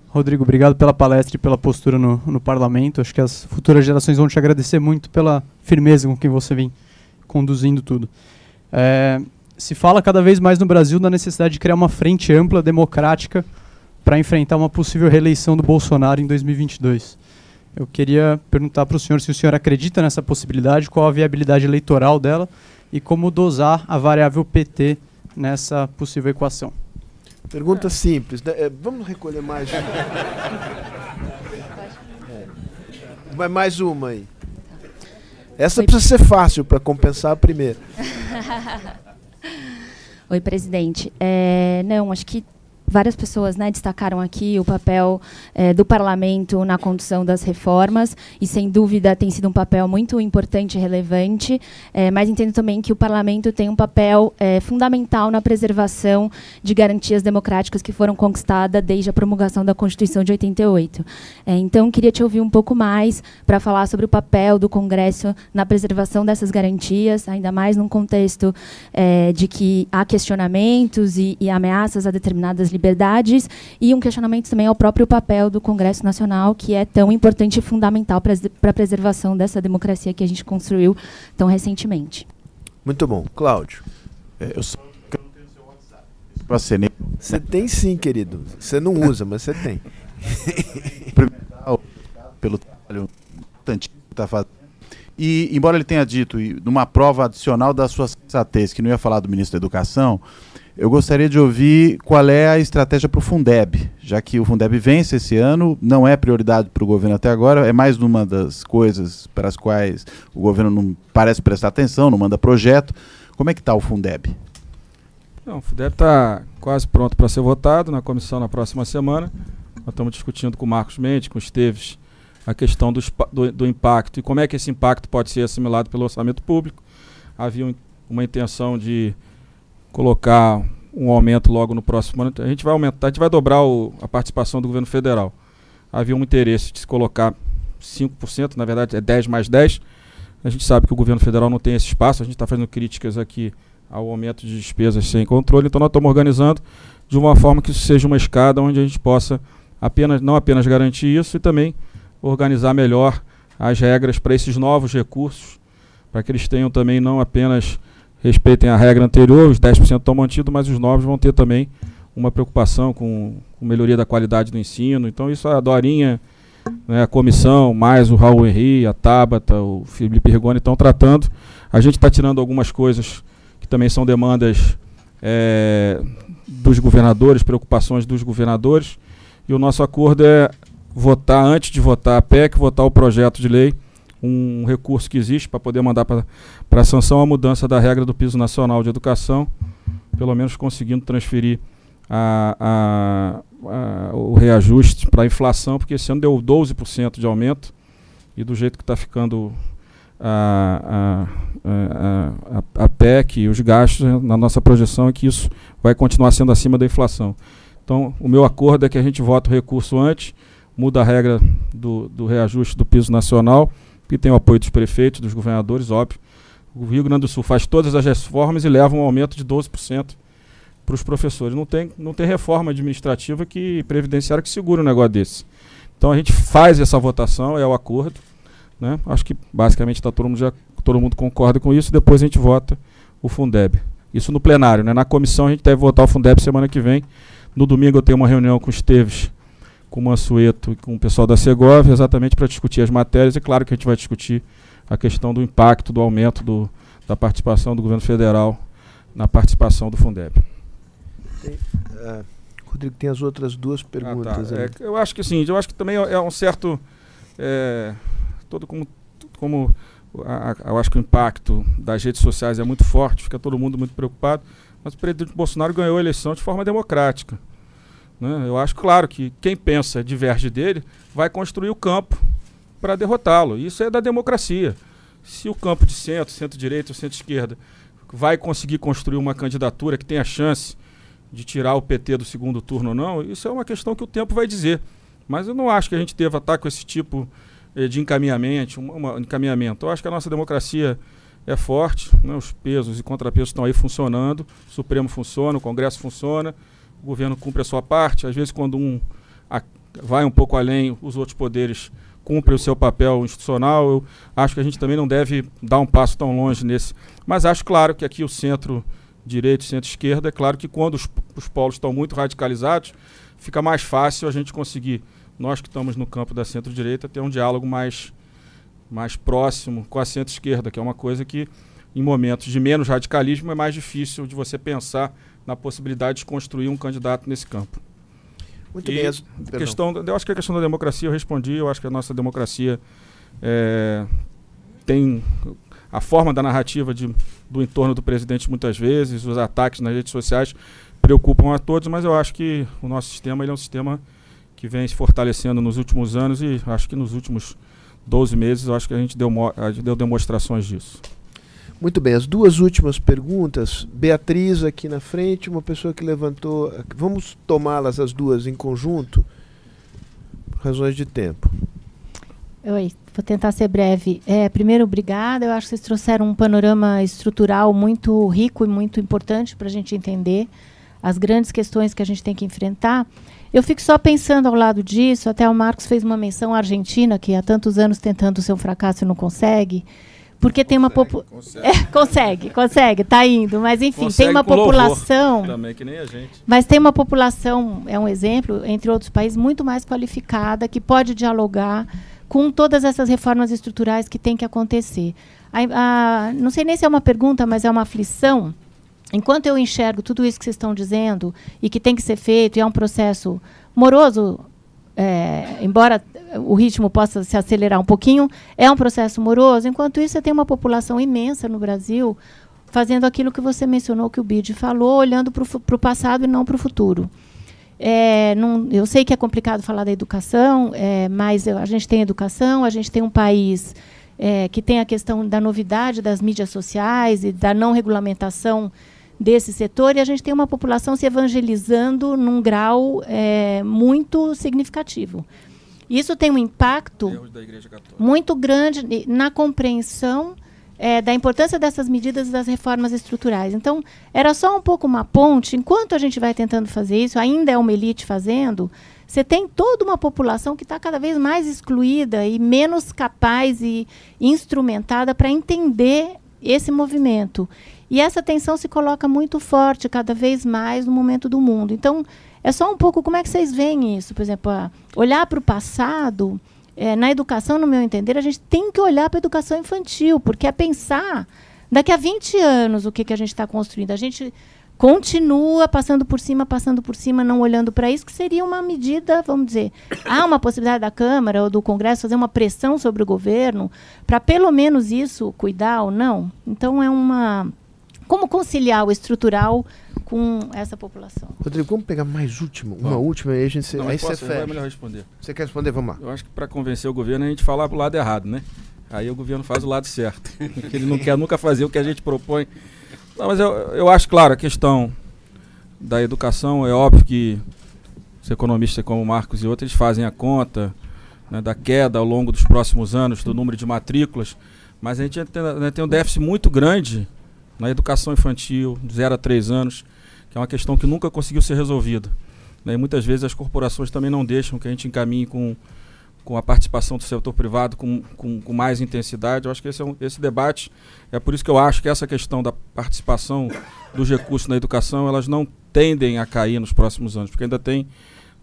Rodrigo, obrigado pela palestra e pela postura no, no parlamento. Acho que as futuras gerações vão te agradecer muito pela firmeza com que você vem conduzindo tudo. É, se fala cada vez mais no Brasil da necessidade de criar uma frente ampla, democrática, para enfrentar uma possível reeleição do Bolsonaro em 2022. Eu queria perguntar para o senhor se o senhor acredita nessa possibilidade, qual a viabilidade eleitoral dela e como dosar a variável PT nessa possível equação. Pergunta simples. Né? É, vamos recolher mais uma. Vai mais uma aí. Essa Oi. precisa ser fácil para compensar a primeira. Oi, presidente. É, não, acho que várias pessoas né, destacaram aqui o papel é, do parlamento na condução das reformas e sem dúvida tem sido um papel muito importante e relevante é, mas entendo também que o parlamento tem um papel é, fundamental na preservação de garantias democráticas que foram conquistadas desde a promulgação da Constituição de 88 então queria te ouvir um pouco mais para falar sobre o papel do Congresso na preservação dessas garantias ainda mais num contexto de que há questionamentos e, e ameaças a determinadas liberdades e um questionamento também ao próprio papel do Congresso Nacional, que é tão importante e fundamental para a preservação dessa democracia que a gente construiu tão recentemente. Muito bom. Cláudio. É, eu só não tenho seu WhatsApp. Você tem sim, querido. Você não usa, mas você tem. pelo trabalho importante que está fazendo. E, embora ele tenha dito, numa prova adicional da sua sensatez, que não ia falar do ministro da Educação, eu gostaria de ouvir qual é a estratégia para o Fundeb, já que o Fundeb vence esse ano, não é prioridade para o governo até agora, é mais uma das coisas para as quais o governo não parece prestar atenção, não manda projeto. Como é que está o Fundeb? Não, o Fundeb está quase pronto para ser votado na comissão na próxima semana. Nós estamos discutindo com o Marcos Mendes, com o Esteves, a questão do, do, do impacto e como é que esse impacto pode ser assimilado pelo orçamento público. Havia um, uma intenção de colocar um aumento logo no próximo ano. A gente vai aumentar, a gente vai dobrar o, a participação do governo federal. Havia um interesse de se colocar 5%, na verdade é 10 mais 10. A gente sabe que o governo federal não tem esse espaço, a gente está fazendo críticas aqui ao aumento de despesas sem controle, então nós estamos organizando de uma forma que isso seja uma escada onde a gente possa apenas, não apenas garantir isso e também organizar melhor as regras para esses novos recursos, para que eles tenham também não apenas respeitem a regra anterior, os 10% estão mantidos, mas os novos vão ter também uma preocupação com, com melhoria da qualidade do ensino. Então isso a Dorinha, né, a comissão, mais o Raul Henri, a Tabata, o Felipe Rigoni estão tratando. A gente está tirando algumas coisas que também são demandas é, dos governadores, preocupações dos governadores. E o nosso acordo é votar, antes de votar a PEC, votar o projeto de lei um recurso que existe para poder mandar para a sanção a mudança da regra do piso nacional de educação, pelo menos conseguindo transferir a, a, a, o reajuste para a inflação, porque esse ano deu 12% de aumento e do jeito que está ficando a, a, PEC e os gastos, na nossa projeção é que isso vai continuar sendo acima da inflação. Então, o meu acordo é que a gente vota o recurso antes, muda a regra do, do reajuste do piso nacional que tem o apoio dos prefeitos, dos governadores, óbvio. O Rio Grande do Sul faz todas as reformas e leva um aumento de 12% para os professores. Não tem, não tem reforma administrativa que previdenciária que segure um negócio desse. Então a gente faz essa votação, é o acordo. Né? Acho que basicamente tá todo mundo já todo mundo concorda com isso. Depois a gente vota o Fundeb. Isso no plenário, né? Na comissão a gente deve votar o Fundeb semana que vem. No domingo eu tenho uma reunião com o Esteves com o Mansueto e com o pessoal da Segovia, exatamente para discutir as matérias. E claro que a gente vai discutir a questão do impacto do aumento do, da participação do governo federal na participação do Fundeb. Tem, uh, Rodrigo, tem as outras duas perguntas. Ah, tá. é, eu acho que sim, eu acho que também é, é um certo. É, todo como, como a, a, eu acho que o impacto das redes sociais é muito forte, fica todo mundo muito preocupado. Mas o presidente Bolsonaro ganhou a eleição de forma democrática. Né? Eu acho claro que quem pensa diverge dele vai construir o campo para derrotá-lo. Isso é da democracia. Se o campo de centro, centro-direita ou centro-esquerda vai conseguir construir uma candidatura que tenha chance de tirar o PT do segundo turno ou não, isso é uma questão que o tempo vai dizer. Mas eu não acho que a gente deva estar com esse tipo eh, de encaminhamento, encaminhamento. Eu acho que a nossa democracia é forte, né? os pesos e contrapesos estão aí funcionando, o Supremo funciona, o Congresso funciona, o governo cumpre a sua parte. Às vezes, quando um a, vai um pouco além, os outros poderes cumprem o seu papel institucional. Eu acho que a gente também não deve dar um passo tão longe nesse. Mas acho claro que aqui o centro direito centro-esquerda, é claro que quando os, os polos estão muito radicalizados, fica mais fácil a gente conseguir, nós que estamos no campo da centro-direita, ter um diálogo mais, mais próximo com a centro-esquerda, que é uma coisa que, em momentos de menos radicalismo, é mais difícil de você pensar na possibilidade de construir um candidato nesse campo. Muito e bem. Questão, eu acho que a questão da democracia eu respondi, eu acho que a nossa democracia é, tem a forma da narrativa de, do entorno do presidente muitas vezes, os ataques nas redes sociais preocupam a todos, mas eu acho que o nosso sistema ele é um sistema que vem se fortalecendo nos últimos anos e acho que nos últimos 12 meses eu acho que a gente deu, deu demonstrações disso. Muito bem, as duas últimas perguntas. Beatriz aqui na frente, uma pessoa que levantou. Vamos tomá-las as duas em conjunto, por razões de tempo. Oi, vou tentar ser breve. É, primeiro, obrigada. Eu acho que vocês trouxeram um panorama estrutural muito rico e muito importante para a gente entender as grandes questões que a gente tem que enfrentar. Eu fico só pensando ao lado disso, até o Marcos fez uma menção à Argentina, que há tantos anos tentando ser um fracasso e não consegue, porque tem uma população. Consegue. É, consegue, consegue, está indo. Mas enfim, consegue tem uma população. Também, que nem a gente. Mas tem uma população, é um exemplo, entre outros países, muito mais qualificada, que pode dialogar com todas essas reformas estruturais que tem que acontecer. A, a, não sei nem se é uma pergunta, mas é uma aflição enquanto eu enxergo tudo isso que vocês estão dizendo e que tem que ser feito, e é um processo moroso, é, embora o ritmo possa se acelerar um pouquinho, é um processo moroso. Enquanto isso, você tem uma população imensa no Brasil fazendo aquilo que você mencionou, que o Bid falou, olhando para o passado e não para o futuro. É, não, eu sei que é complicado falar da educação, é, mas a gente tem educação, a gente tem um país é, que tem a questão da novidade das mídias sociais e da não regulamentação desse setor e a gente tem uma população se evangelizando num grau é, muito significativo. Isso tem um impacto muito grande na compreensão é, da importância dessas medidas e das reformas estruturais. Então, era só um pouco uma ponte. Enquanto a gente vai tentando fazer isso, ainda é uma elite fazendo, você tem toda uma população que está cada vez mais excluída e menos capaz e instrumentada para entender esse movimento. E essa tensão se coloca muito forte cada vez mais no momento do mundo. Então, é só um pouco como é que vocês veem isso. Por exemplo, olhar para o passado, é, na educação, no meu entender, a gente tem que olhar para a educação infantil, porque é pensar daqui a 20 anos o que, que a gente está construindo. A gente continua passando por cima, passando por cima, não olhando para isso, que seria uma medida, vamos dizer, há uma possibilidade da Câmara ou do Congresso fazer uma pressão sobre o governo para pelo menos isso cuidar ou não? Então é uma como conciliar o estrutural com essa população? Rodrigo, vamos pegar mais último, uma Bom, última aí a gente não, aí você fecha. É melhor responder. Você quer responder? Vamos lá. Eu acho que para convencer o governo a gente falar pro lado errado, né? Aí o governo faz o lado certo. ele não quer nunca fazer o que a gente propõe. Não, mas eu, eu acho claro a questão da educação é óbvio que os economistas como Marcos e outros fazem a conta né, da queda ao longo dos próximos anos do número de matrículas, mas a gente tem, né, tem um déficit muito grande na educação infantil, de 0 a 3 anos, que é uma questão que nunca conseguiu ser resolvida. Né? E muitas vezes as corporações também não deixam que a gente encaminhe com, com a participação do setor privado com, com, com mais intensidade. Eu acho que esse, é um, esse debate, é por isso que eu acho que essa questão da participação dos recursos na educação, elas não tendem a cair nos próximos anos, porque ainda tem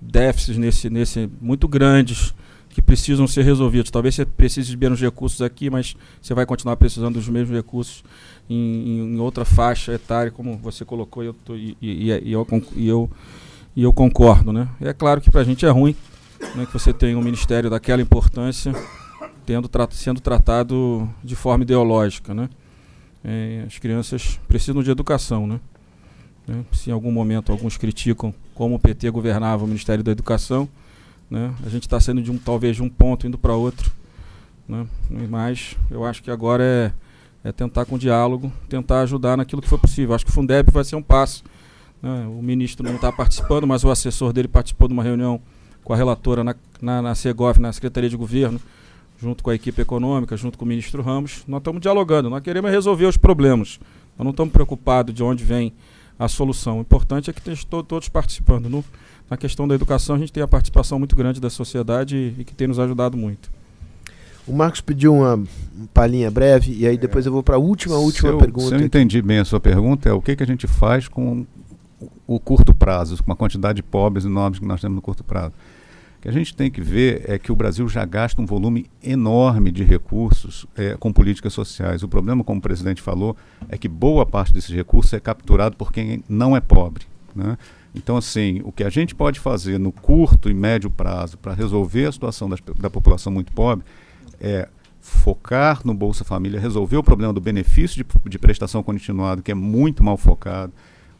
déficits nesse, nesse muito grandes que precisam ser resolvidos. Talvez você precise de menos recursos aqui, mas você vai continuar precisando dos mesmos recursos em, em outra faixa etária, como você colocou, eu, tô, e, e, e, eu, e, eu, e eu concordo. Né? É claro que para a gente é ruim né, que você tenha um ministério daquela importância tendo, tra sendo tratado de forma ideológica. Né? É, as crianças precisam de educação. Né? É, se em algum momento alguns criticam como o PT governava o Ministério da Educação, né? A gente está saindo de um talvez de um ponto indo para outro, né? Mas eu acho que agora é, é tentar com diálogo, tentar ajudar naquilo que for possível. Acho que o Fundeb vai ser um passo. Né? O ministro não está participando, mas o assessor dele participou de uma reunião com a relatora na, na, na Segov, na Secretaria de Governo, junto com a equipe econômica, junto com o ministro Ramos, nós estamos dialogando, nós queremos resolver os problemas. Nós não estamos preocupados de onde vem a solução. O importante é que estejam todos participando. No, na questão da educação, a gente tem a participação muito grande da sociedade e, e que tem nos ajudado muito. O Marcos pediu uma palhinha breve e aí depois eu vou para a última, última se eu, pergunta. Se eu entendi bem a sua pergunta, é o que, que a gente faz com o curto prazo, com a quantidade de pobres e nobres que nós temos no curto prazo. O que a gente tem que ver é que o Brasil já gasta um volume enorme de recursos é, com políticas sociais. O problema, como o presidente falou, é que boa parte desses recursos é capturado por quem não é pobre. Né? Então, assim, o que a gente pode fazer no curto e médio prazo para resolver a situação das, da população muito pobre é focar no Bolsa Família, resolver o problema do benefício de, de prestação continuada, que é muito mal focado,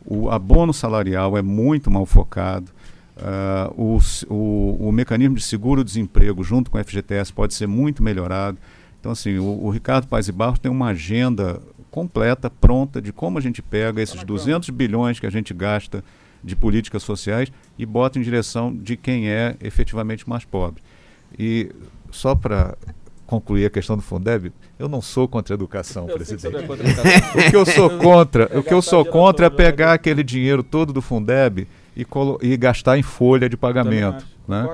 o abono salarial é muito mal focado, uh, o, o, o, mecanismo de seguro-desemprego junto com o FGTS pode ser muito melhorado. Então, assim, o, o Ricardo Paz e Barros tem uma agenda completa, pronta, de como a gente pega esses 200 bilhões que a gente gasta de políticas sociais e bota em direção de quem é efetivamente mais pobre. E só para concluir a questão do Fundeb, eu não sou contra a educação, eu presidente. É contra a educação. o que eu sou contra, o que eu sou contra é pegar aquele dinheiro todo do Fundeb e, e gastar em folha de pagamento. Né?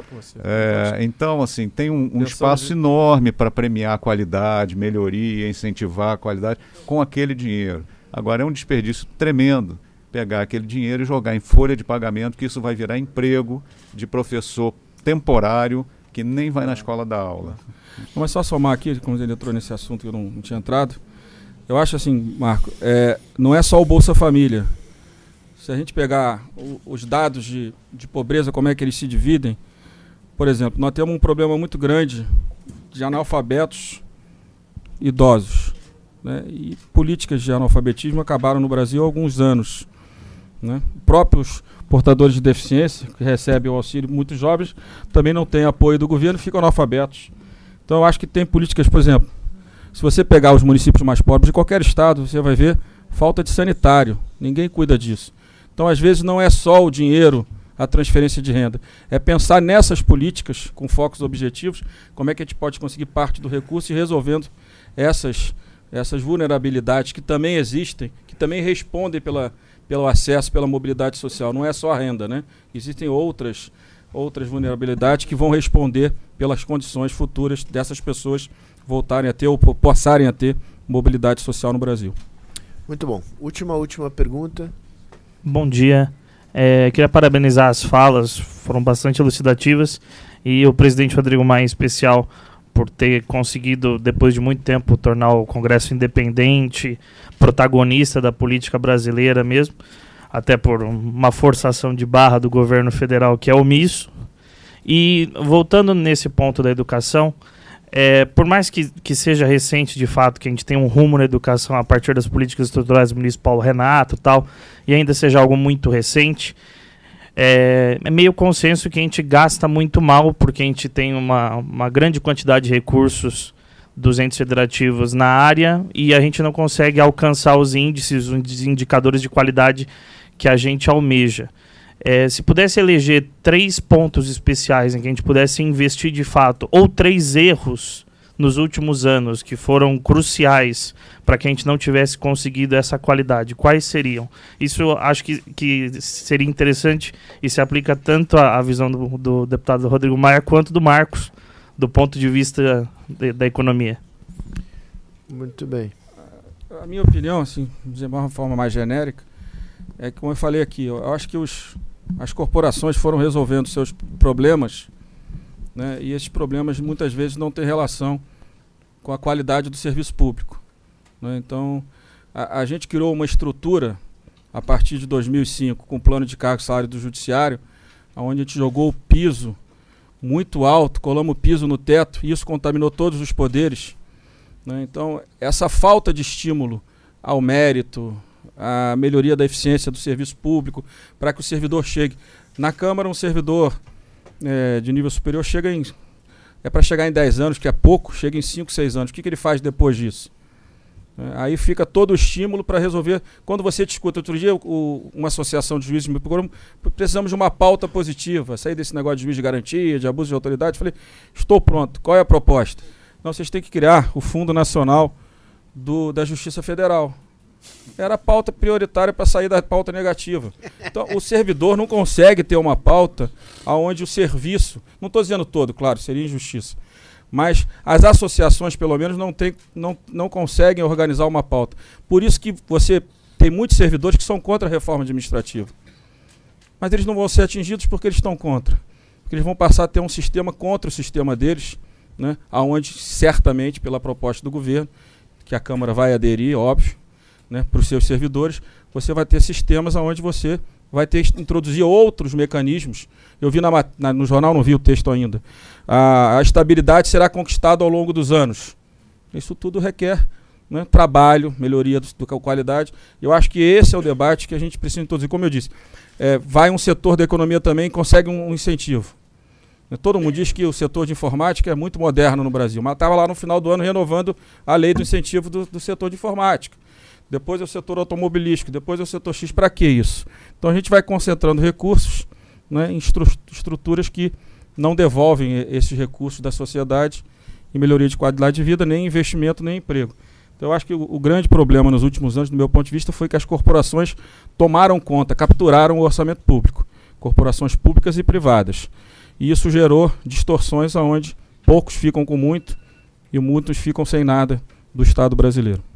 É, então, assim, tem um, um espaço de... enorme para premiar a qualidade, melhoria, incentivar a qualidade com aquele dinheiro. Agora é um desperdício tremendo pegar aquele dinheiro e jogar em folha de pagamento, que isso vai virar emprego de professor temporário que nem vai na escola dar aula. Mas só somar aqui, como ele entrou nesse assunto que eu não, não tinha entrado. Eu acho assim, Marco, é, não é só o Bolsa Família. Se a gente pegar o, os dados de, de pobreza, como é que eles se dividem, por exemplo, nós temos um problema muito grande de analfabetos idosos. Né? E políticas de analfabetismo acabaram no Brasil há alguns anos. Né? Próprios portadores de deficiência, que recebem o auxílio, muitos jovens, também não têm apoio do governo e ficam analfabetos. Então eu acho que tem políticas, por exemplo, se você pegar os municípios mais pobres de qualquer estado, você vai ver falta de sanitário. Ninguém cuida disso. Então, às vezes, não é só o dinheiro, a transferência de renda. É pensar nessas políticas com focos objetivos, como é que a gente pode conseguir parte do recurso e resolvendo essas, essas vulnerabilidades que também existem, que também respondem pela, pelo acesso, pela mobilidade social. Não é só a renda, né? Existem outras, outras vulnerabilidades que vão responder pelas condições futuras dessas pessoas voltarem a ter ou possarem a ter mobilidade social no Brasil. Muito bom. Última, última pergunta. Bom dia. É, queria parabenizar as falas, foram bastante elucidativas, e o presidente Rodrigo Maia, em especial, por ter conseguido, depois de muito tempo, tornar o Congresso independente, protagonista da política brasileira mesmo, até por uma forçação de barra do governo federal que é omisso. E voltando nesse ponto da educação, é, por mais que, que seja recente de fato, que a gente tem um rumo na educação a partir das políticas estruturais do ministro Paulo Renato tal, e ainda seja algo muito recente, é, é, meio consenso que a gente gasta muito mal, porque a gente tem uma, uma grande quantidade de recursos dos entes federativos na área e a gente não consegue alcançar os índices, os indicadores de qualidade que a gente almeja. É, se pudesse eleger três pontos especiais em que a gente pudesse investir de fato, ou três erros nos últimos anos que foram cruciais para que a gente não tivesse conseguido essa qualidade? Quais seriam? Isso eu acho que, que seria interessante e se aplica tanto à, à visão do, do, deputado Rodrigo Maia quanto do Marcos, do ponto de vista de, da economia. Muito bem. A minha opinião, assim, de uma forma mais genérica, é que, como eu falei aqui, eu acho que os, as corporações foram resolvendo seus problemas né? E esses problemas muitas vezes não têm relação com a qualidade do serviço público. Né? Então, a, a, gente criou uma estrutura a partir de 2005 com o plano de cargo e salário do judiciário, onde a gente jogou o piso muito alto, colamos o piso no teto, e isso contaminou todos os poderes. Né? Então, essa falta de estímulo ao mérito, à melhoria da eficiência do serviço público, para que o servidor chegue. Na Câmara, um servidor é, de nível superior chega em. É para chegar em 10 anos, que é pouco, chega em 5, 6 anos. O que, que ele faz depois disso? É, aí fica todo o estímulo para resolver. Quando você discute, outro dia, o, uma associação de juízes me procurou, precisamos de uma pauta positiva, sair desse negócio de juiz de garantia, de abuso de autoridade. Falei, estou pronto, qual é a proposta? Não, vocês têm que criar o Fundo Nacional do, da Justiça Federal. Era a pauta prioritária para sair da pauta negativa. Então, o servidor não consegue ter uma pauta onde o serviço, não estou dizendo todo, claro, seria injustiça, mas as associações, pelo menos, não, tem, não, não conseguem organizar uma pauta. Por isso que você tem muitos servidores que são contra a reforma administrativa. Mas eles não vão ser atingidos porque eles estão contra. Porque eles vão passar a ter um sistema contra o sistema deles, né, aonde certamente, pela proposta do governo, que a Câmara vai aderir, óbvio, né, para os seus servidores, você vai ter sistemas onde você vai ter introduzir outros mecanismos. Eu vi na, na, no jornal, não vi o texto ainda. A, a, estabilidade será conquistada ao longo dos anos. Isso tudo requer né, trabalho, melhoria da qualidade. Eu acho que esse é o debate que a gente precisa introduzir. Como eu disse, é, vai um setor da economia também e consegue um, um incentivo. Todo mundo diz que o setor de informática é muito moderno no Brasil, mas estava lá no final do ano renovando a lei do incentivo do, do setor de informática depois é o setor automobilístico, depois é o setor X. Para que isso? Então a gente vai concentrando recursos né, em estru estruturas que não devolvem esses recursos da sociedade em melhoria de qualidade de vida, nem investimento, nem emprego. Então eu acho que o, o, grande problema nos últimos anos, do meu ponto de vista, foi que as corporações tomaram conta, capturaram o orçamento público, corporações públicas e privadas. E isso gerou distorções onde poucos ficam com muito e muitos ficam sem nada do Estado brasileiro.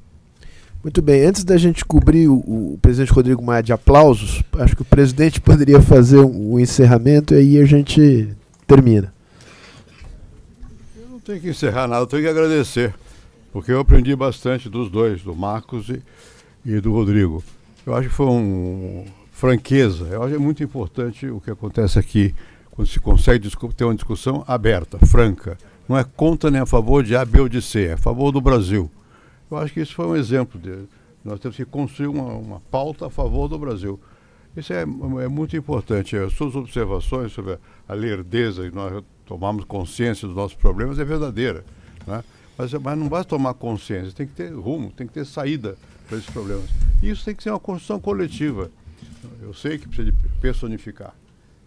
Muito bem, antes da gente cobrir o, o, presidente Rodrigo Maia de aplausos, acho que o presidente poderia fazer um, um encerramento e aí a gente termina. Eu não tenho que encerrar nada, eu tenho que agradecer, porque eu aprendi bastante dos dois, do Marcos e, e do Rodrigo. Eu acho que foi um franqueza, eu acho que é muito importante o que acontece aqui, quando se consegue ter uma discussão aberta, franca. Não é contra nem a favor de A, B ou de C, é a favor do Brasil. Eu acho que isso foi um exemplo de nós temos que construir uma, uma pauta a favor do Brasil. Isso é, é muito importante. As suas observações sobre a lerdeza e nós tomamos consciência dos nossos problemas é verdadeira. Né? Mas, mas não basta tomar consciência, tem que ter rumo, tem que ter saída para esses problemas. E isso tem que ser uma construção coletiva. Eu sei que precisa de personificar.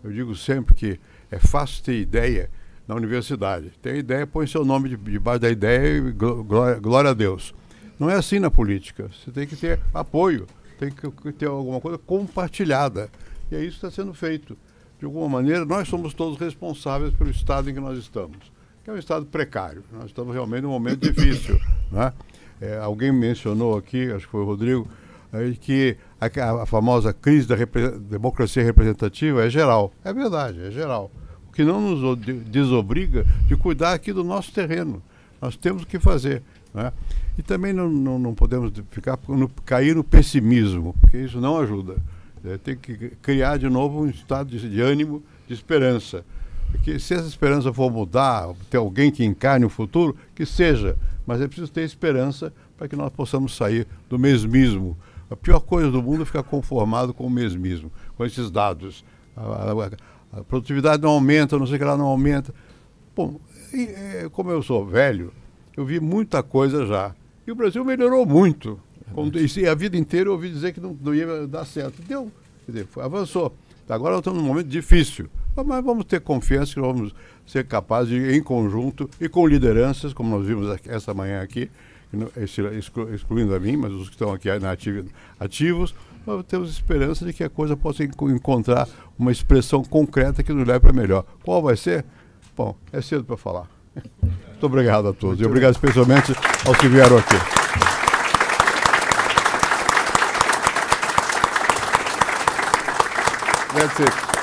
Eu digo sempre que é fácil ter ideia na universidade. Tem ideia, põe seu nome debaixo da ideia e glória, glória a Deus. Não é assim na política. Você tem que ter apoio, tem que ter alguma coisa compartilhada. E é isso que está sendo feito. De alguma maneira, nós somos todos responsáveis pelo estado em que nós estamos, que é um estado precário. Nós estamos realmente num momento difícil. Né? É, alguém mencionou aqui, acho que foi o Rodrigo, é, que a, a, famosa crise da repre democracia representativa é geral. É verdade, é geral. O que não nos desobriga de cuidar aqui do nosso terreno. Nós temos o que fazer. Né? E também não, não, não podemos ficar no, cair no pessimismo, porque isso não ajuda. É, tem que criar de novo um estado de, de ânimo, de esperança. Porque se essa esperança for mudar, ter alguém que encarne o futuro, que seja. Mas é preciso ter esperança para que nós possamos sair do mesmismo. A pior coisa do mundo é ficar conformado com o mesmismo, com esses dados. A, a, a produtividade não aumenta, não sei o que lá não aumenta. Bom, e, é, como eu sou velho, eu vi muita coisa já. E o Brasil melhorou muito. e a vida inteira eu ouvi dizer que não, não ia dar certo. Deu. Quer dizer, foi, avançou. Agora nós estamos num momento difícil. Mas vamos ter confiança que vamos ser capazes de, em conjunto e com lideranças, como nós vimos essa manhã aqui, excluindo a mim, mas os que estão aqui ativos, nós temos esperança de que a coisa possa encontrar uma expressão concreta que nos leve para melhor. Qual vai ser? Bom, é cedo para falar. Muito obrigado a todos. Muito e obrigado especialmente aos que vieram aqui. That's it.